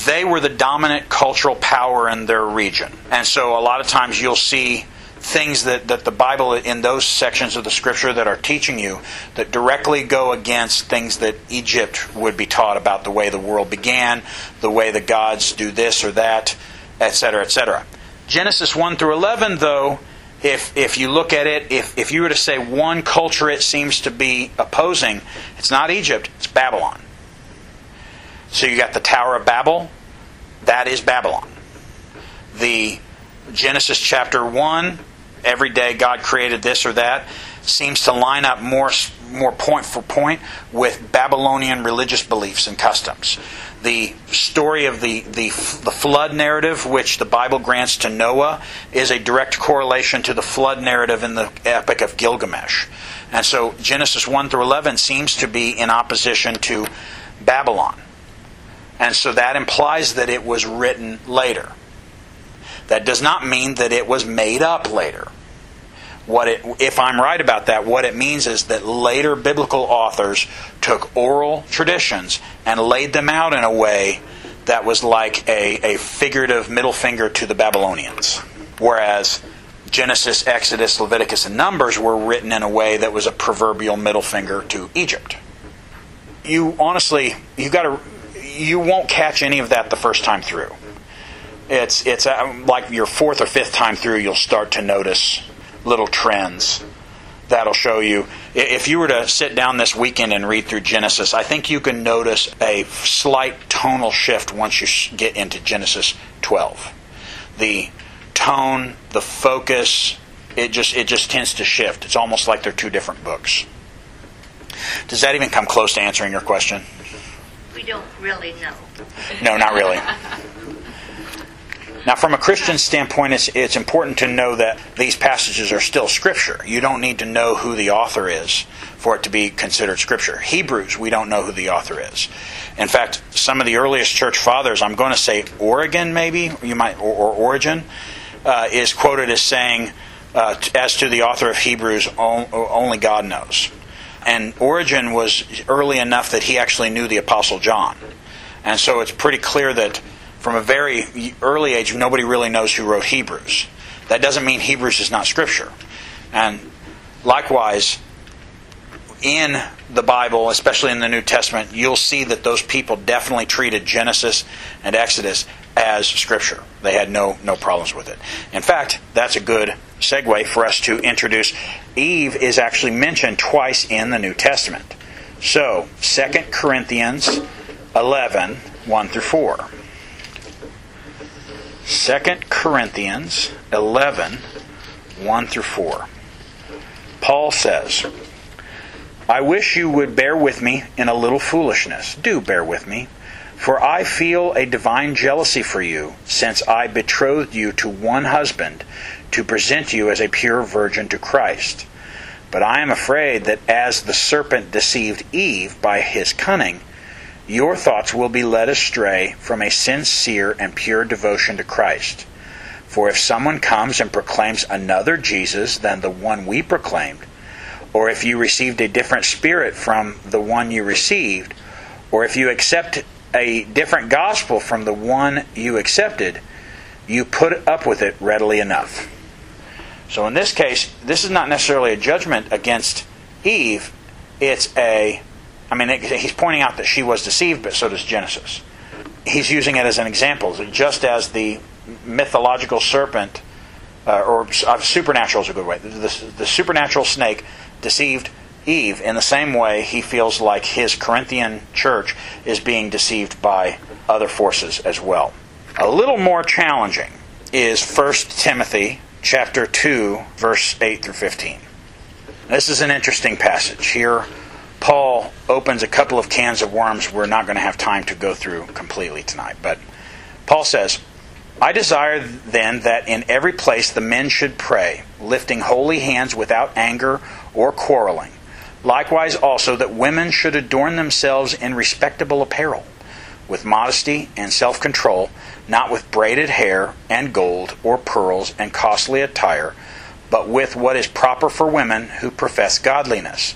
they were the dominant cultural power in their region. And so a lot of times you'll see things that, that the Bible in those sections of the scripture that are teaching you that directly go against things that Egypt would be taught about the way the world began, the way the gods do this or that, etc., etc. Genesis 1 through 11, though, if, if you look at it, if, if you were to say one culture it seems to be opposing, it's not Egypt, it's Babylon. So you got the Tower of Babel, that is Babylon. The Genesis chapter 1, every day God created this or that, seems to line up more, more point for point with Babylonian religious beliefs and customs. The story of the, the, the flood narrative, which the Bible grants to Noah, is a direct correlation to the flood narrative in the Epic of Gilgamesh. And so Genesis 1 through 11 seems to be in opposition to Babylon. And so that implies that it was written later. That does not mean that it was made up later. What it, if I'm right about that, what it means is that later biblical authors took oral traditions and laid them out in a way that was like a, a figurative middle finger to the Babylonians. Whereas Genesis, Exodus, Leviticus, and Numbers were written in a way that was a proverbial middle finger to Egypt. You honestly, you got to, you won't catch any of that the first time through. It's it's uh, like your fourth or fifth time through, you'll start to notice little trends that'll show you. If you were to sit down this weekend and read through Genesis, I think you can notice a slight tonal shift once you get into Genesis 12. The tone, the focus, it just it just tends to shift. It's almost like they're two different books. Does that even come close to answering your question? We don't really know. No, not really. [laughs] Now, from a Christian standpoint, it's, it's important to know that these passages are still Scripture. You don't need to know who the author is for it to be considered Scripture. Hebrews, we don't know who the author is. In fact, some of the earliest church fathers, I'm going to say Origen, maybe you might, or, or Origen, uh, is quoted as saying, uh, as to the author of Hebrews, only God knows. And Origen was early enough that he actually knew the Apostle John. And so it's pretty clear that from a very early age, nobody really knows who wrote Hebrews. That doesn't mean Hebrews is not Scripture. And likewise, in the Bible, especially in the New Testament, you'll see that those people definitely treated Genesis and Exodus as Scripture. They had no, no problems with it. In fact, that's a good segue for us to introduce. Eve is actually mentioned twice in the New Testament. So, 2 Corinthians 11, 1 through 4. 2 Corinthians 11, 1 through 4. Paul says, I wish you would bear with me in a little foolishness. Do bear with me. For I feel a divine jealousy for you, since I betrothed you to one husband, to present you as a pure virgin to Christ. But I am afraid that as the serpent deceived Eve by his cunning, your thoughts will be led astray from a sincere and pure devotion to Christ. For if someone comes and proclaims another Jesus than the one we proclaimed, or if you received a different spirit from the one you received, or if you accept a different gospel from the one you accepted, you put up with it readily enough. So in this case, this is not necessarily a judgment against Eve, it's a I mean, he's pointing out that she was deceived, but so does Genesis. He's using it as an example, just as the mythological serpent, uh, or uh, supernatural is a good way. The, the supernatural snake deceived Eve in the same way he feels like his Corinthian church is being deceived by other forces as well. A little more challenging is 1 Timothy chapter 2 verse 8 through 15. This is an interesting passage. Here Paul opens a couple of cans of worms we're not going to have time to go through completely tonight. But Paul says, I desire then that in every place the men should pray, lifting holy hands without anger or quarreling. Likewise also that women should adorn themselves in respectable apparel, with modesty and self control, not with braided hair and gold or pearls and costly attire, but with what is proper for women who profess godliness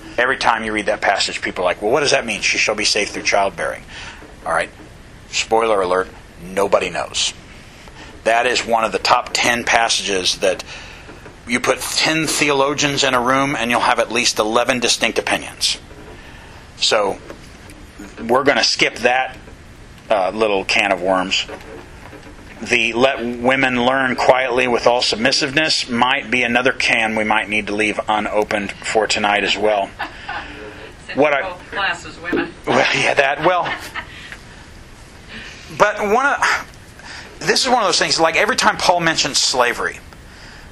every time you read that passage, people are like, well, what does that mean? She shall be saved through childbearing. All right, spoiler alert, nobody knows. That is one of the top 10 passages that you put 10 theologians in a room and you'll have at least 11 distinct opinions. So we're going to skip that uh, little can of worms the let women learn quietly with all submissiveness might be another can we might need to leave unopened for tonight as well. [laughs] what I classes women. Well, yeah, that well. [laughs] But one of this is one of those things. Like every time Paul mentions slavery,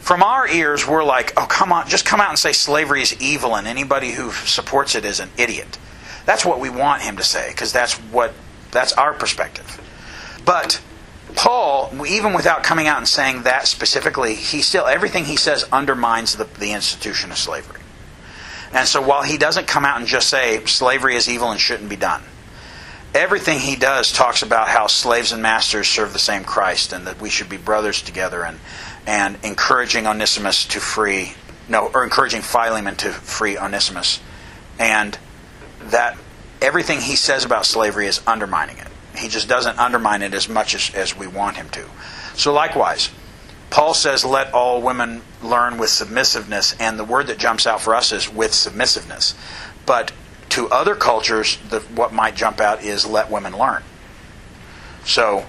from our ears we're like, "Oh, come on, just come out and say slavery is evil, and anybody who supports it is an idiot." That's what we want him to say because that's what that's our perspective. But Paul, even without coming out and saying that specifically, he still everything he says undermines the, the institution of slavery. And so while he doesn't come out and just say slavery is evil and shouldn't be done, everything he does talks about how slaves and masters serve the same Christ and that we should be brothers together and and encouraging Onesimus to free no or encouraging Philemon to free Onesimus. And that everything he says about slavery is undermining it. He just doesn't undermine it as much as, as we want him to. So likewise, Paul says, let all women learn with submissiveness, and the word that jumps out for us is with submissiveness. But to other cultures, the, what might jump out is let women learn. So,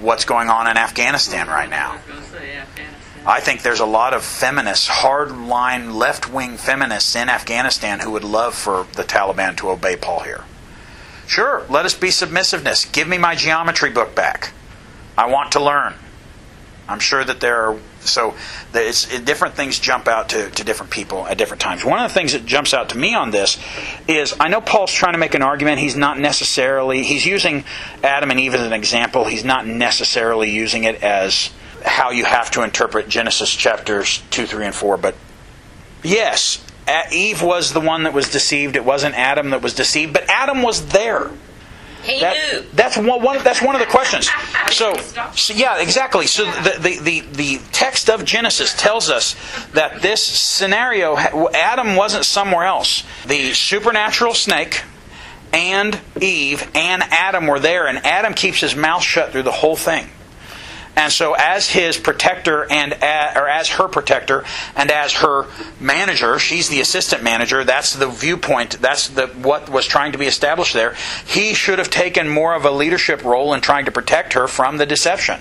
what's going on in Afghanistan right now? I think there's a lot of feminists, hardline left wing feminists in Afghanistan who would love for the Taliban to obey Paul here. Sure, let us be submissiveness. Give me my geometry book back. I want to learn. I'm sure that there are so different things jump out to, to different people at different times. One of the things that jumps out to me on this is I know Paul's trying to make an argument. He's not necessarily he's using Adam and Eve as an example. He's not necessarily using it as how you have to interpret Genesis chapters two, three, and four. But yes, Eve was the one that was deceived. It wasn't Adam that was deceived, but Adam was there. He That- knew. That's one, one. That's one of the questions. [laughs] So, so yeah, exactly. So the, the the the text of Genesis tells us that this scenario, Adam wasn't somewhere else. The supernatural snake and Eve and Adam were there, and Adam keeps his mouth shut through the whole thing. And so, as his protector and a- or as her protector and as her manager, she's the assistant manager. That's the viewpoint. That's the what was trying to be established there. He should have taken more of a leadership role in trying to protect her from the deception.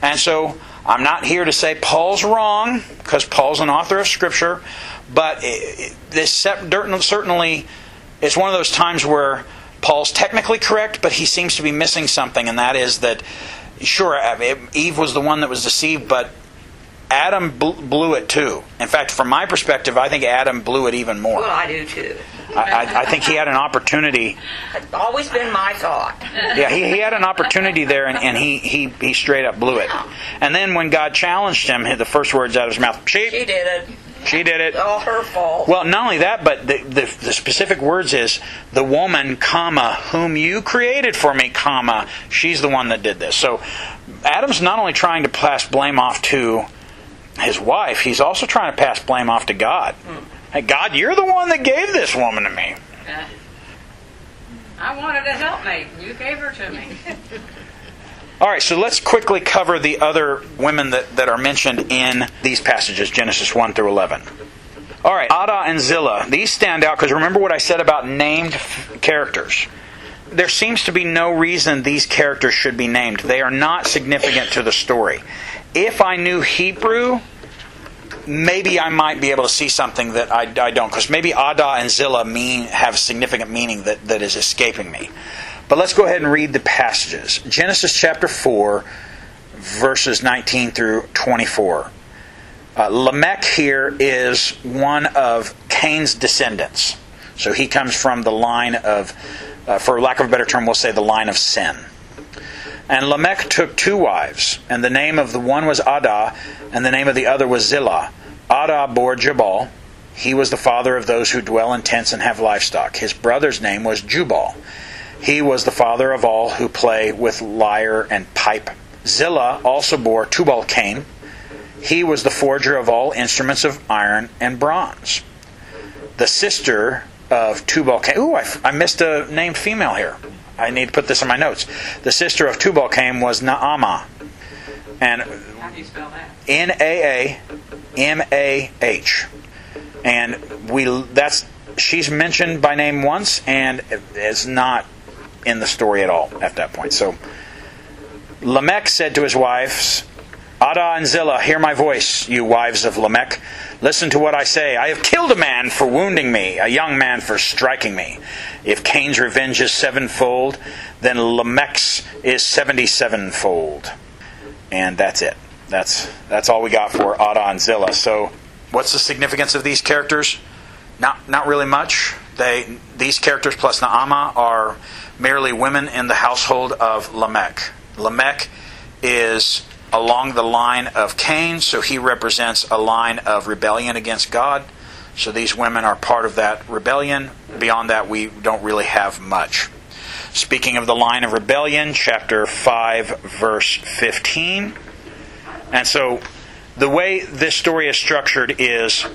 And so, I'm not here to say Paul's wrong because Paul's an author of Scripture, but this certainly it's one of those times where Paul's technically correct, but he seems to be missing something, and that is that sure, Eve was the one that was deceived, but Adam blew it too. In fact, from my perspective, I think Adam blew it even more. Well, I do too. I, I, I think he had an opportunity. It's always been my thought. Yeah, he, he had an opportunity there, and, and he, he, he straight up blew it. And then when God challenged him, the first words out of his mouth, She sheep, did it. She did it. All her fault. Well, not only that, but the, the, the specific words is the woman, comma, whom you created for me, comma, she's the one that did this. So Adam's not only trying to pass blame off to his wife, he's also trying to pass blame off to God. Hey, God, you're the one that gave this woman to me. Uh, I wanted a helpmate. And you gave her to me. [laughs] All right, so let's quickly cover the other women that, that are mentioned in these passages, Genesis 1 through 11. All right, Adah and Zillah. These stand out because remember what I said about named characters. There seems to be no reason these characters should be named. They are not significant to the story. If I knew Hebrew, maybe I might be able to see something that I, I don't, because maybe Adah and Zillah mean have significant meaning that, that is escaping me. But let's go ahead and read the passages. Genesis chapter 4, verses 19 through 24. Uh, Lamech here is one of Cain's descendants. So he comes from the line of, uh, for lack of a better term, we'll say the line of sin. And Lamech took two wives, and the name of the one was Adah, and the name of the other was Zillah. Adah bore Jabal. He was the father of those who dwell in tents and have livestock. His brother's name was Jubal. He was the father of all who play with lyre and pipe. Zillah also bore Tubal Cain. He was the forger of all instruments of iron and bronze. The sister of Tubal Cain. Ooh, I, I missed a named female here. I need to put this in my notes. The sister of Tubal Cain was Naamah. And How do you spell that? N A A M A H. And we that's she's mentioned by name once and is not in the story at all at that point. So Lamech said to his wives, Adah and Zillah, hear my voice, you wives of Lamech. Listen to what I say. I have killed a man for wounding me, a young man for striking me. If Cain's revenge is sevenfold, then Lamech's is seventy-sevenfold. And that's it. That's that's all we got for Adah and Zillah. So, what's the significance of these characters? Not not really much. They these characters plus Naamah are merely women in the household of Lamech. Lamech is along the line of Cain, so he represents a line of rebellion against God. So these women are part of that rebellion. Beyond that, we don't really have much. Speaking of the line of rebellion, chapter 5, verse 15. And so the way this story is structured is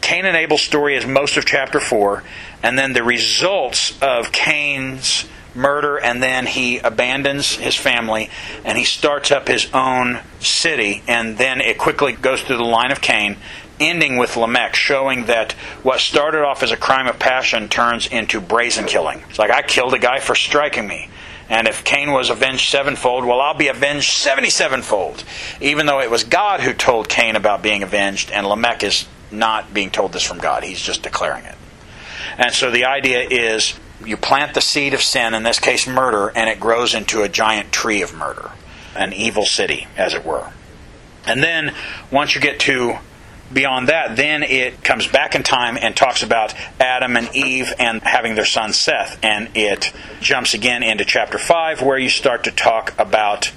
Cain and Abel's story is most of chapter 4, and then the results of Cain's murder, and then he abandons his family and he starts up his own city, and then it quickly goes through the line of Cain, ending with Lamech, showing that what started off as a crime of passion turns into brazen killing. It's like, I killed a guy for striking me. And if Cain was avenged sevenfold, well, I'll be avenged 77 fold. Even though it was God who told Cain about being avenged, and Lamech is not being told this from God, he's just declaring it. And so the idea is you plant the seed of sin, in this case murder, and it grows into a giant tree of murder, an evil city, as it were. And then once you get to beyond that, then it comes back in time and talks about Adam and Eve and having their son Seth. And it jumps again into chapter 5, where you start to talk about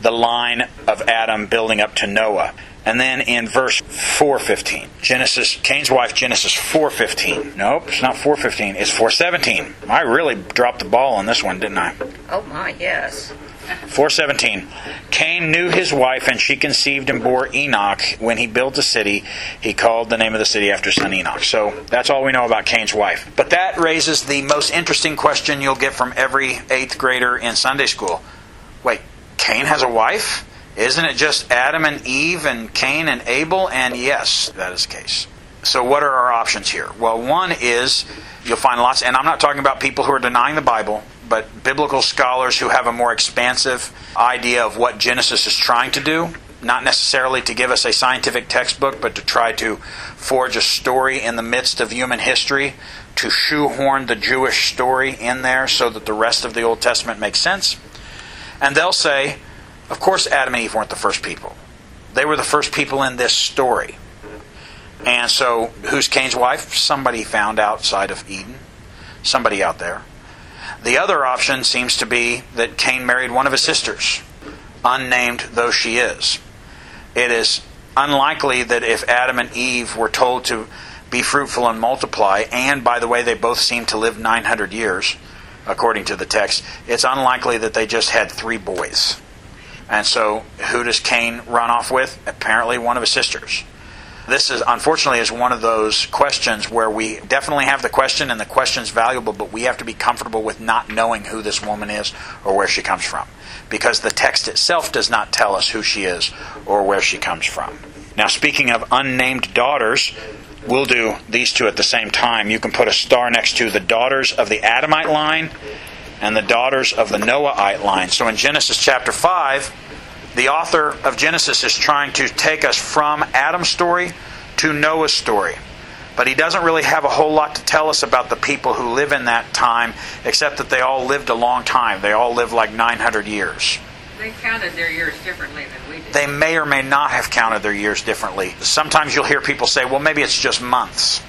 the line of Adam building up to Noah. And then in verse 415, Genesis, Cain's wife, Genesis 415. Nope, it's not 415, it's 417. I really dropped the ball on this one, didn't I? Oh my, yes. 417 Cain knew his wife and she conceived and bore Enoch when he built a city he called the name of the city after his son Enoch so that's all we know about Cain's wife but that raises the most interesting question you'll get from every 8th grader in Sunday school wait Cain has a wife isn't it just Adam and Eve and Cain and Abel? And yes that is the case. So what are our options here? Well one is you'll find lots and I'm not talking about people who are denying the Bible but biblical scholars who have a more expansive idea of what Genesis is trying to do, not necessarily to give us a scientific textbook, but to try to forge a story in the midst of human history, to shoehorn the Jewish story in there so that the rest of the Old Testament makes sense. And they'll say, of course, Adam and Eve weren't the first people. They were the first people in this story. And so, who's Cain's wife? Somebody found outside of Eden. Somebody out there. The other option seems to be that Cain married one of his sisters, unnamed though she is. It is unlikely that if Adam and Eve were told to be fruitful and multiply, and by the way, they both seem to live 900 years, according to the text, it's unlikely that they just had three boys. And so, who does Cain run off with? Apparently, one of his sisters this is unfortunately is one of those questions where we definitely have the question and the question's valuable, but we have to be comfortable with not knowing who this woman is or where she comes from. Because the text itself does not tell us who she is or where she comes from. Now speaking of unnamed daughters, we'll do these two at the same time. You can put a star next to the daughters of the Adamite line and the daughters of the Noahite line. So in Genesis chapter 5, the author of Genesis is trying to take us from Adam's story to Noah's story. But he doesn't really have a whole lot to tell us about the people who live in that time, except that they all lived a long time. They all lived like 900 years. They counted their years differently than we did. They may or may not have counted their years differently. Sometimes you'll hear people say, well, maybe it's just months.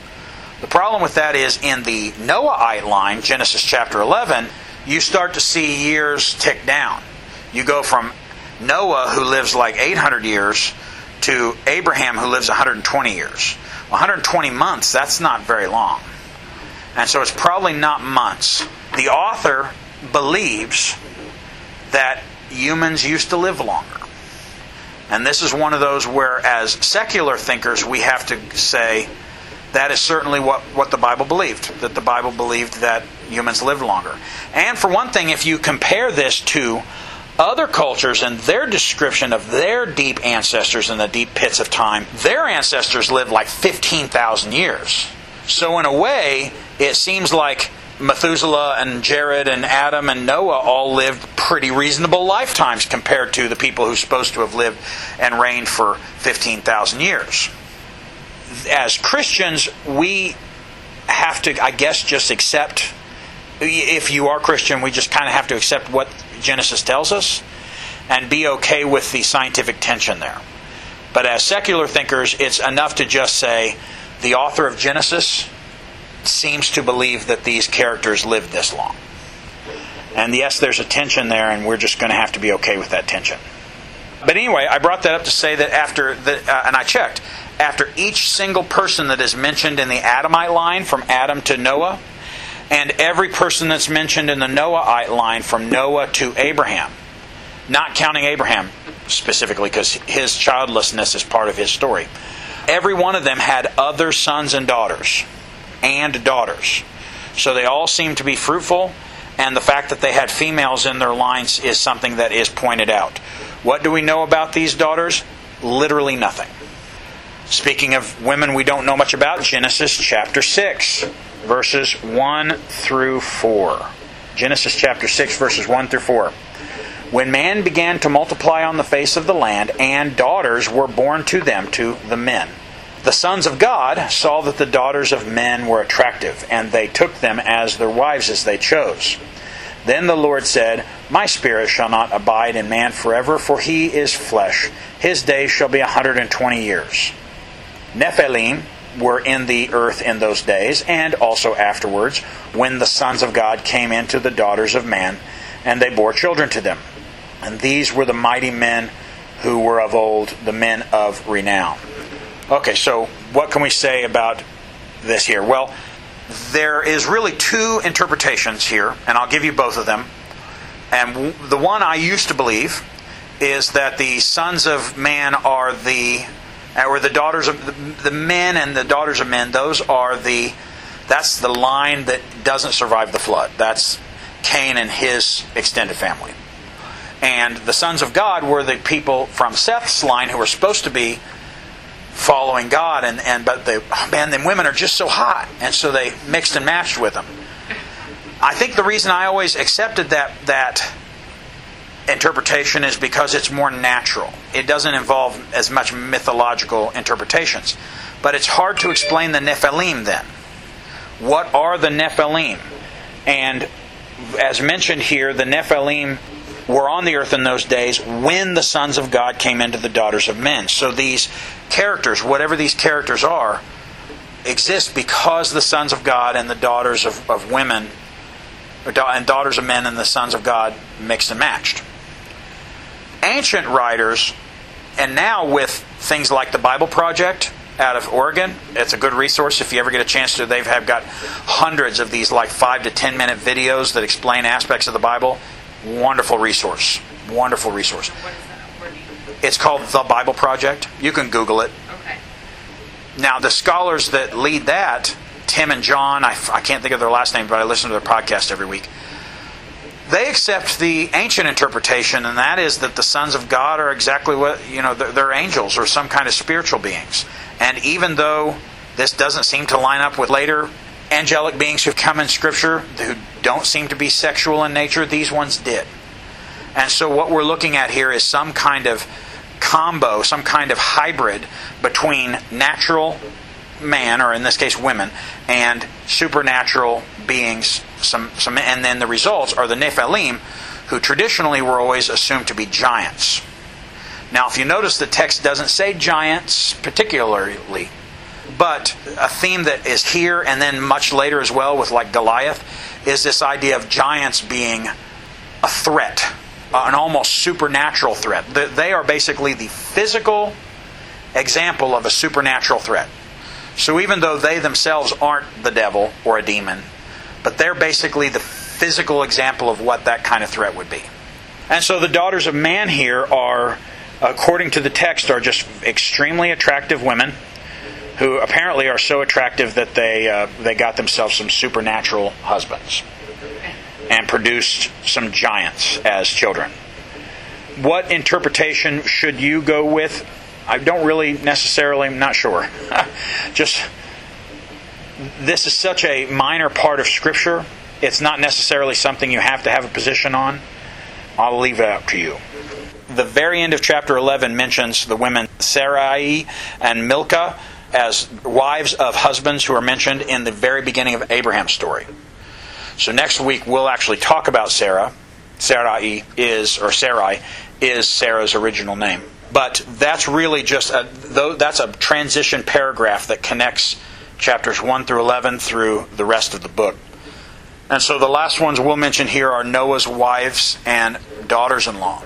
The problem with that is in the Noahite line, Genesis chapter 11, you start to see years tick down. You go from Noah, who lives like 800 years, to Abraham, who lives 120 years. 120 months, that's not very long. And so it's probably not months. The author believes that humans used to live longer. And this is one of those where, as secular thinkers, we have to say that is certainly what, what the Bible believed, that the Bible believed that humans lived longer. And for one thing, if you compare this to other cultures and their description of their deep ancestors in the deep pits of time, their ancestors lived like 15,000 years. So, in a way, it seems like Methuselah and Jared and Adam and Noah all lived pretty reasonable lifetimes compared to the people who're supposed to have lived and reigned for 15,000 years. As Christians, we have to, I guess, just accept. If you are Christian, we just kind of have to accept what Genesis tells us and be okay with the scientific tension there. But as secular thinkers, it's enough to just say the author of Genesis seems to believe that these characters lived this long. And yes, there's a tension there, and we're just going to have to be okay with that tension. But anyway, I brought that up to say that after the, uh, and I checked, after each single person that is mentioned in the Adamite line from Adam to Noah, and every person that's mentioned in the Noahite line from Noah to Abraham, not counting Abraham specifically because his childlessness is part of his story. Every one of them had other sons and daughters, and daughters. So they all seem to be fruitful, and the fact that they had females in their lines is something that is pointed out. What do we know about these daughters? Literally nothing. Speaking of women we don't know much about, Genesis chapter 6, verses 1 through 4. Genesis chapter 6, verses 1 through 4. When man began to multiply on the face of the land, and daughters were born to them, to the men. The sons of God saw that the daughters of men were attractive, and they took them as their wives as they chose. Then the Lord said, My spirit shall not abide in man forever, for he is flesh. His days shall be a hundred and twenty years. Nephilim were in the earth in those days, and also afterwards, when the sons of God came into the daughters of man, and they bore children to them. And these were the mighty men who were of old, the men of renown. Okay, so what can we say about this here? Well, there is really two interpretations here, and I'll give you both of them. And the one I used to believe is that the sons of man are the Uh, or the daughters of the, men and the daughters of men those are the that's the line that doesn't survive the flood. That's cain and his extended family. And the sons of god were the people from seth's line who were supposed to be following god and, and but the oh, man them women are just so hot and so they mixed and matched with them. I think the reason i always accepted that that interpretation is because it's more natural. It doesn't involve as much mythological interpretations. But it's hard to explain the Nephilim then. What are the Nephilim? And as mentioned here, the Nephilim were on the earth in those days when the sons of God came into the daughters of men. So these characters, whatever these characters are, exist because the sons of God and the daughters of, of women, and daughters of men and the sons of God mixed and matched ancient writers, and now with things like the Bible Project out of Oregon, it's a good resource if you ever get a chance to. They've have got hundreds of these like five to ten minute videos that explain aspects of the Bible. Wonderful resource. Wonderful resource. What is that? Where do you? It's called The Bible Project. You can Google it. Okay. Now, the scholars that lead that, Tim and John, I, I can't think of their last name, but I listen to their podcast every week they accept the ancient interpretation, and that is that the sons of God are exactly what, you know, they're, they're, angels or some kind of spiritual beings. And even though this doesn't seem to line up with later angelic beings who've come in Scripture who don't seem to be sexual in nature, these ones did. And so what we're looking at here is some kind of combo, some kind of hybrid between natural man, or in this case women, and supernatural beings. Some, some, and then the results are the Nephilim, who traditionally were always assumed to be giants. Now, if you notice, the text doesn't say giants particularly, but a theme that is here and then much later as well with like Goliath is this idea of giants being a threat, uh, an almost supernatural threat. They are basically the physical example of a supernatural threat. So even though they themselves aren't the devil or a demon, but they're basically the physical example of what that kind of threat would be. And so the daughters of man here are, according to the text, are just extremely attractive women who apparently are so attractive that they uh, they got themselves some supernatural husbands and produced some giants as children. What interpretation should you go with? I don't really necessarily, I'm not sure. [laughs] Just, this is such a minor part of Scripture, it's not necessarily something you have to have a position on. I'll leave it up to you. The very end of chapter 11 mentions the women Sarai and Milcah as wives of husbands who are mentioned in the very beginning of Abraham's story. So next week we'll actually talk about Sarah. Sarai is, or Sarai, is Sarah's original name. But that's really just a, that's a transition paragraph that connects chapters 1 through 11 through the rest of the book. And so the last ones we'll mention here are Noah's wives and daughters in law.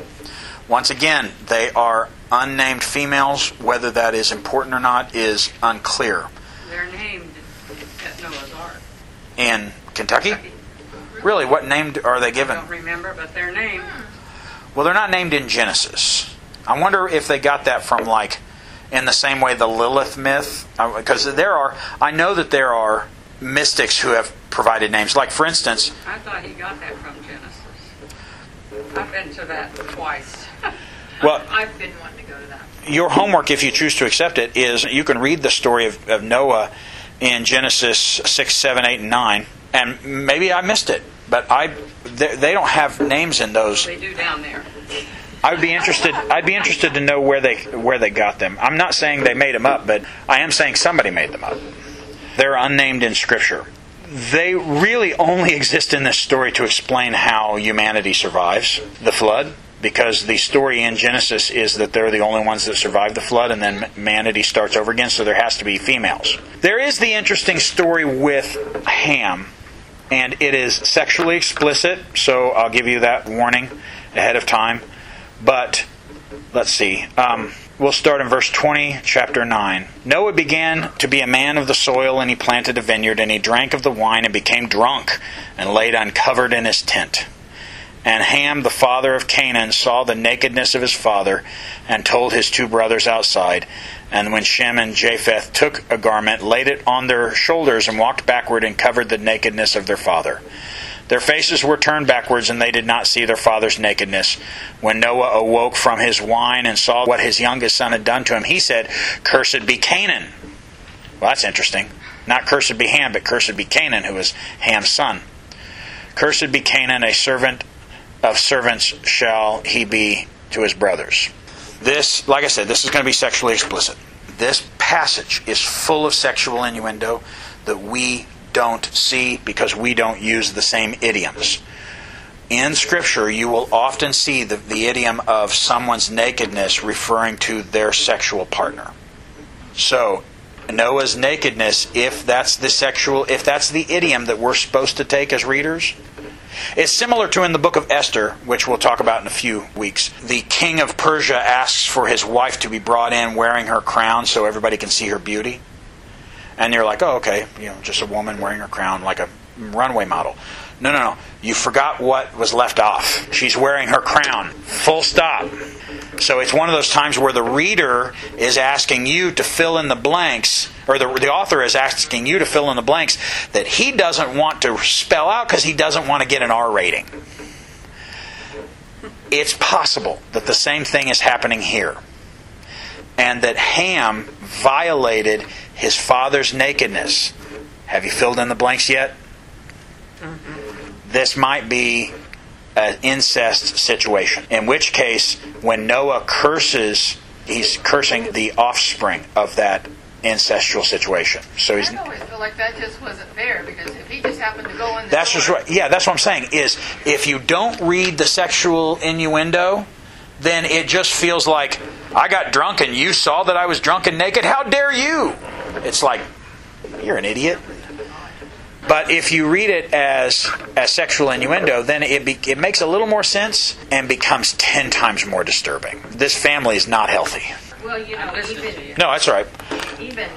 Once again, they are unnamed females. Whether that is important or not is unclear. They're named at Noah's Ark. In Kentucky? Really, what name are they given? I don't remember, but they're named. Well, they're not named in Genesis. I wonder if they got that from like in the same way the Lilith myth, uh, because there are. I know that there are mystics who have provided names. Like for instance, I thought he got that from Genesis. I've been to that twice. [laughs] well, I've been wanting to go to that. your homework, if you choose to accept it, is you can read the story of, of Noah in Genesis six, seven, eight, and nine. And maybe I missed it, but I they, they don't have names in those. They do down there. I would be interested. I'd be interested to know where they where they got them. I'm not saying they made them up, but I am saying somebody made them up. They're unnamed in Scripture. They really only exist in this story to explain how humanity survives the flood, because the story in Genesis is that they're the only ones that survive the flood, and then humanity starts over again. So there has to be females. There is the interesting story with Ham, and it is sexually explicit. So I'll give you that warning ahead of time. But let's see. Um, we'll start in verse 20, chapter 9. Noah began to be a man of the soil, and he planted a vineyard, and he drank of the wine, and became drunk, and laid uncovered in his tent. And Ham, the father of Canaan, saw the nakedness of his father, and told his two brothers outside. And when Shem and Japheth took a garment, laid it on their shoulders, and walked backward, and covered the nakedness of their father. Their faces were turned backwards, and they did not see their father's nakedness. When Noah awoke from his wine and saw what his youngest son had done to him, he said, Cursed be Canaan. Well, that's interesting. Not cursed be Ham, but cursed be Canaan, who was Ham's son. Cursed be Canaan, a servant of servants shall he be to his brothers. This, like I said, this is going to be sexually explicit. This passage is full of sexual innuendo that we don't see because we don't use the same idioms. In Scripture, you will often see the, the idiom of someone's nakedness referring to their sexual partner. So, Noah's nakedness, if that's the sexual, if that's the idiom that we're supposed to take as readers, it's similar to in the book of Esther, which we'll talk about in a few weeks. The king of Persia asks for his wife to be brought in wearing her crown so everybody can see her beauty. And you're like, oh, okay, you know, just a woman wearing her crown like a runway model. No, no, no. You forgot what was left off. She's wearing her crown. Full stop. So it's one of those times where the reader is asking you to fill in the blanks, or the, the author is asking you to fill in the blanks that he doesn't want to spell out because he doesn't want to get an R rating. It's possible that the same thing is happening here. And that Ham violated his father's nakedness. Have you filled in the blanks yet? This might be an incest situation. In which case, when Noah curses, he's cursing the offspring of that incestual situation. So he's I always feel like that just wasn't there because if he just happened to go in that's door, just right. Yeah, that's what I'm saying. Is if you don't read the sexual innuendo, then it just feels like I got drunk and you saw that I was drunk and naked. How dare you? It's like you're an idiot. But if you read it as as sexual innuendo, then it be, it makes a little more sense and becomes ten times more disturbing. This family is not healthy. Well, you know, even. No, that's right. even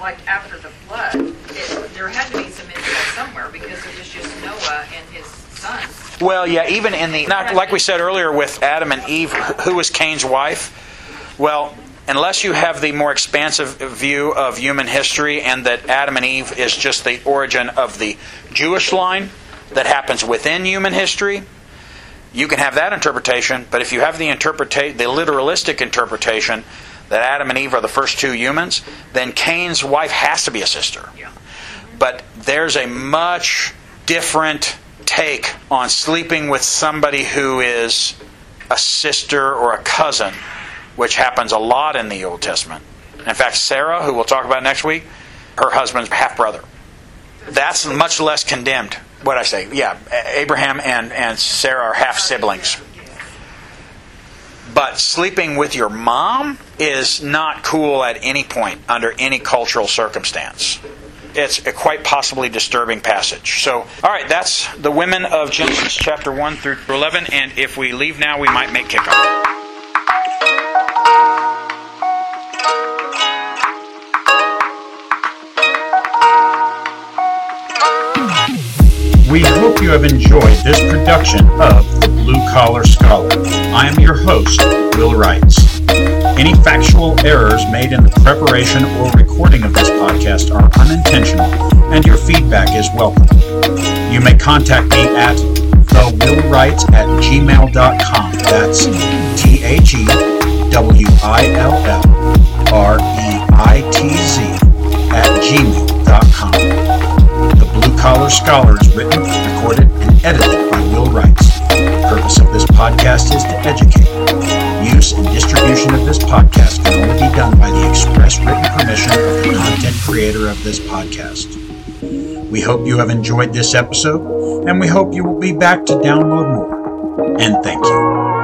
like after the flood, it, there had to be some incest somewhere because it was just Noah and his sons. Well, yeah, even in the like we said earlier with Adam and Eve, who was Cain's wife? Well, unless you have the more expansive view of human history and that Adam and Eve is just the origin of the Jewish line that happens within human history, you can have that interpretation. But if you have the interpreta- the literalistic interpretation that Adam and Eve are the first two humans, then Cain's wife has to be a sister. Yeah. But there's a much different take on sleeping with somebody who is a sister or a cousin, which happens a lot in the Old Testament. In fact, Sarah, who we'll talk about next week, her husband's half brother. That's much less condemned. What I say? Yeah, Abraham and, and Sarah are half siblings. But sleeping with your mom is not cool at any point under any cultural circumstance it's a quite possibly disturbing passage. So, all right, that's the women of Genesis chapter 1 through 11. And if we leave now, we might make kickoff. We hope you have enjoyed this production of Blue Collar Scholar. I am your host, Will Reitz. Any factual errors made in the preparation or recording of this podcast are unintentional, and your feedback is welcome. You may contact me at thewillreitz at gmail.com. That's T H E W I L L R E I T Z at gmail.com. The Blue Collar Scholar is written, recorded, and edited by Will Reitz. The purpose of this podcast is to educate. Use and distribution of this podcast can only be done by the express written permission of the content creator of this podcast. We hope you have enjoyed this episode, and we hope you will be back to download more. And thank you.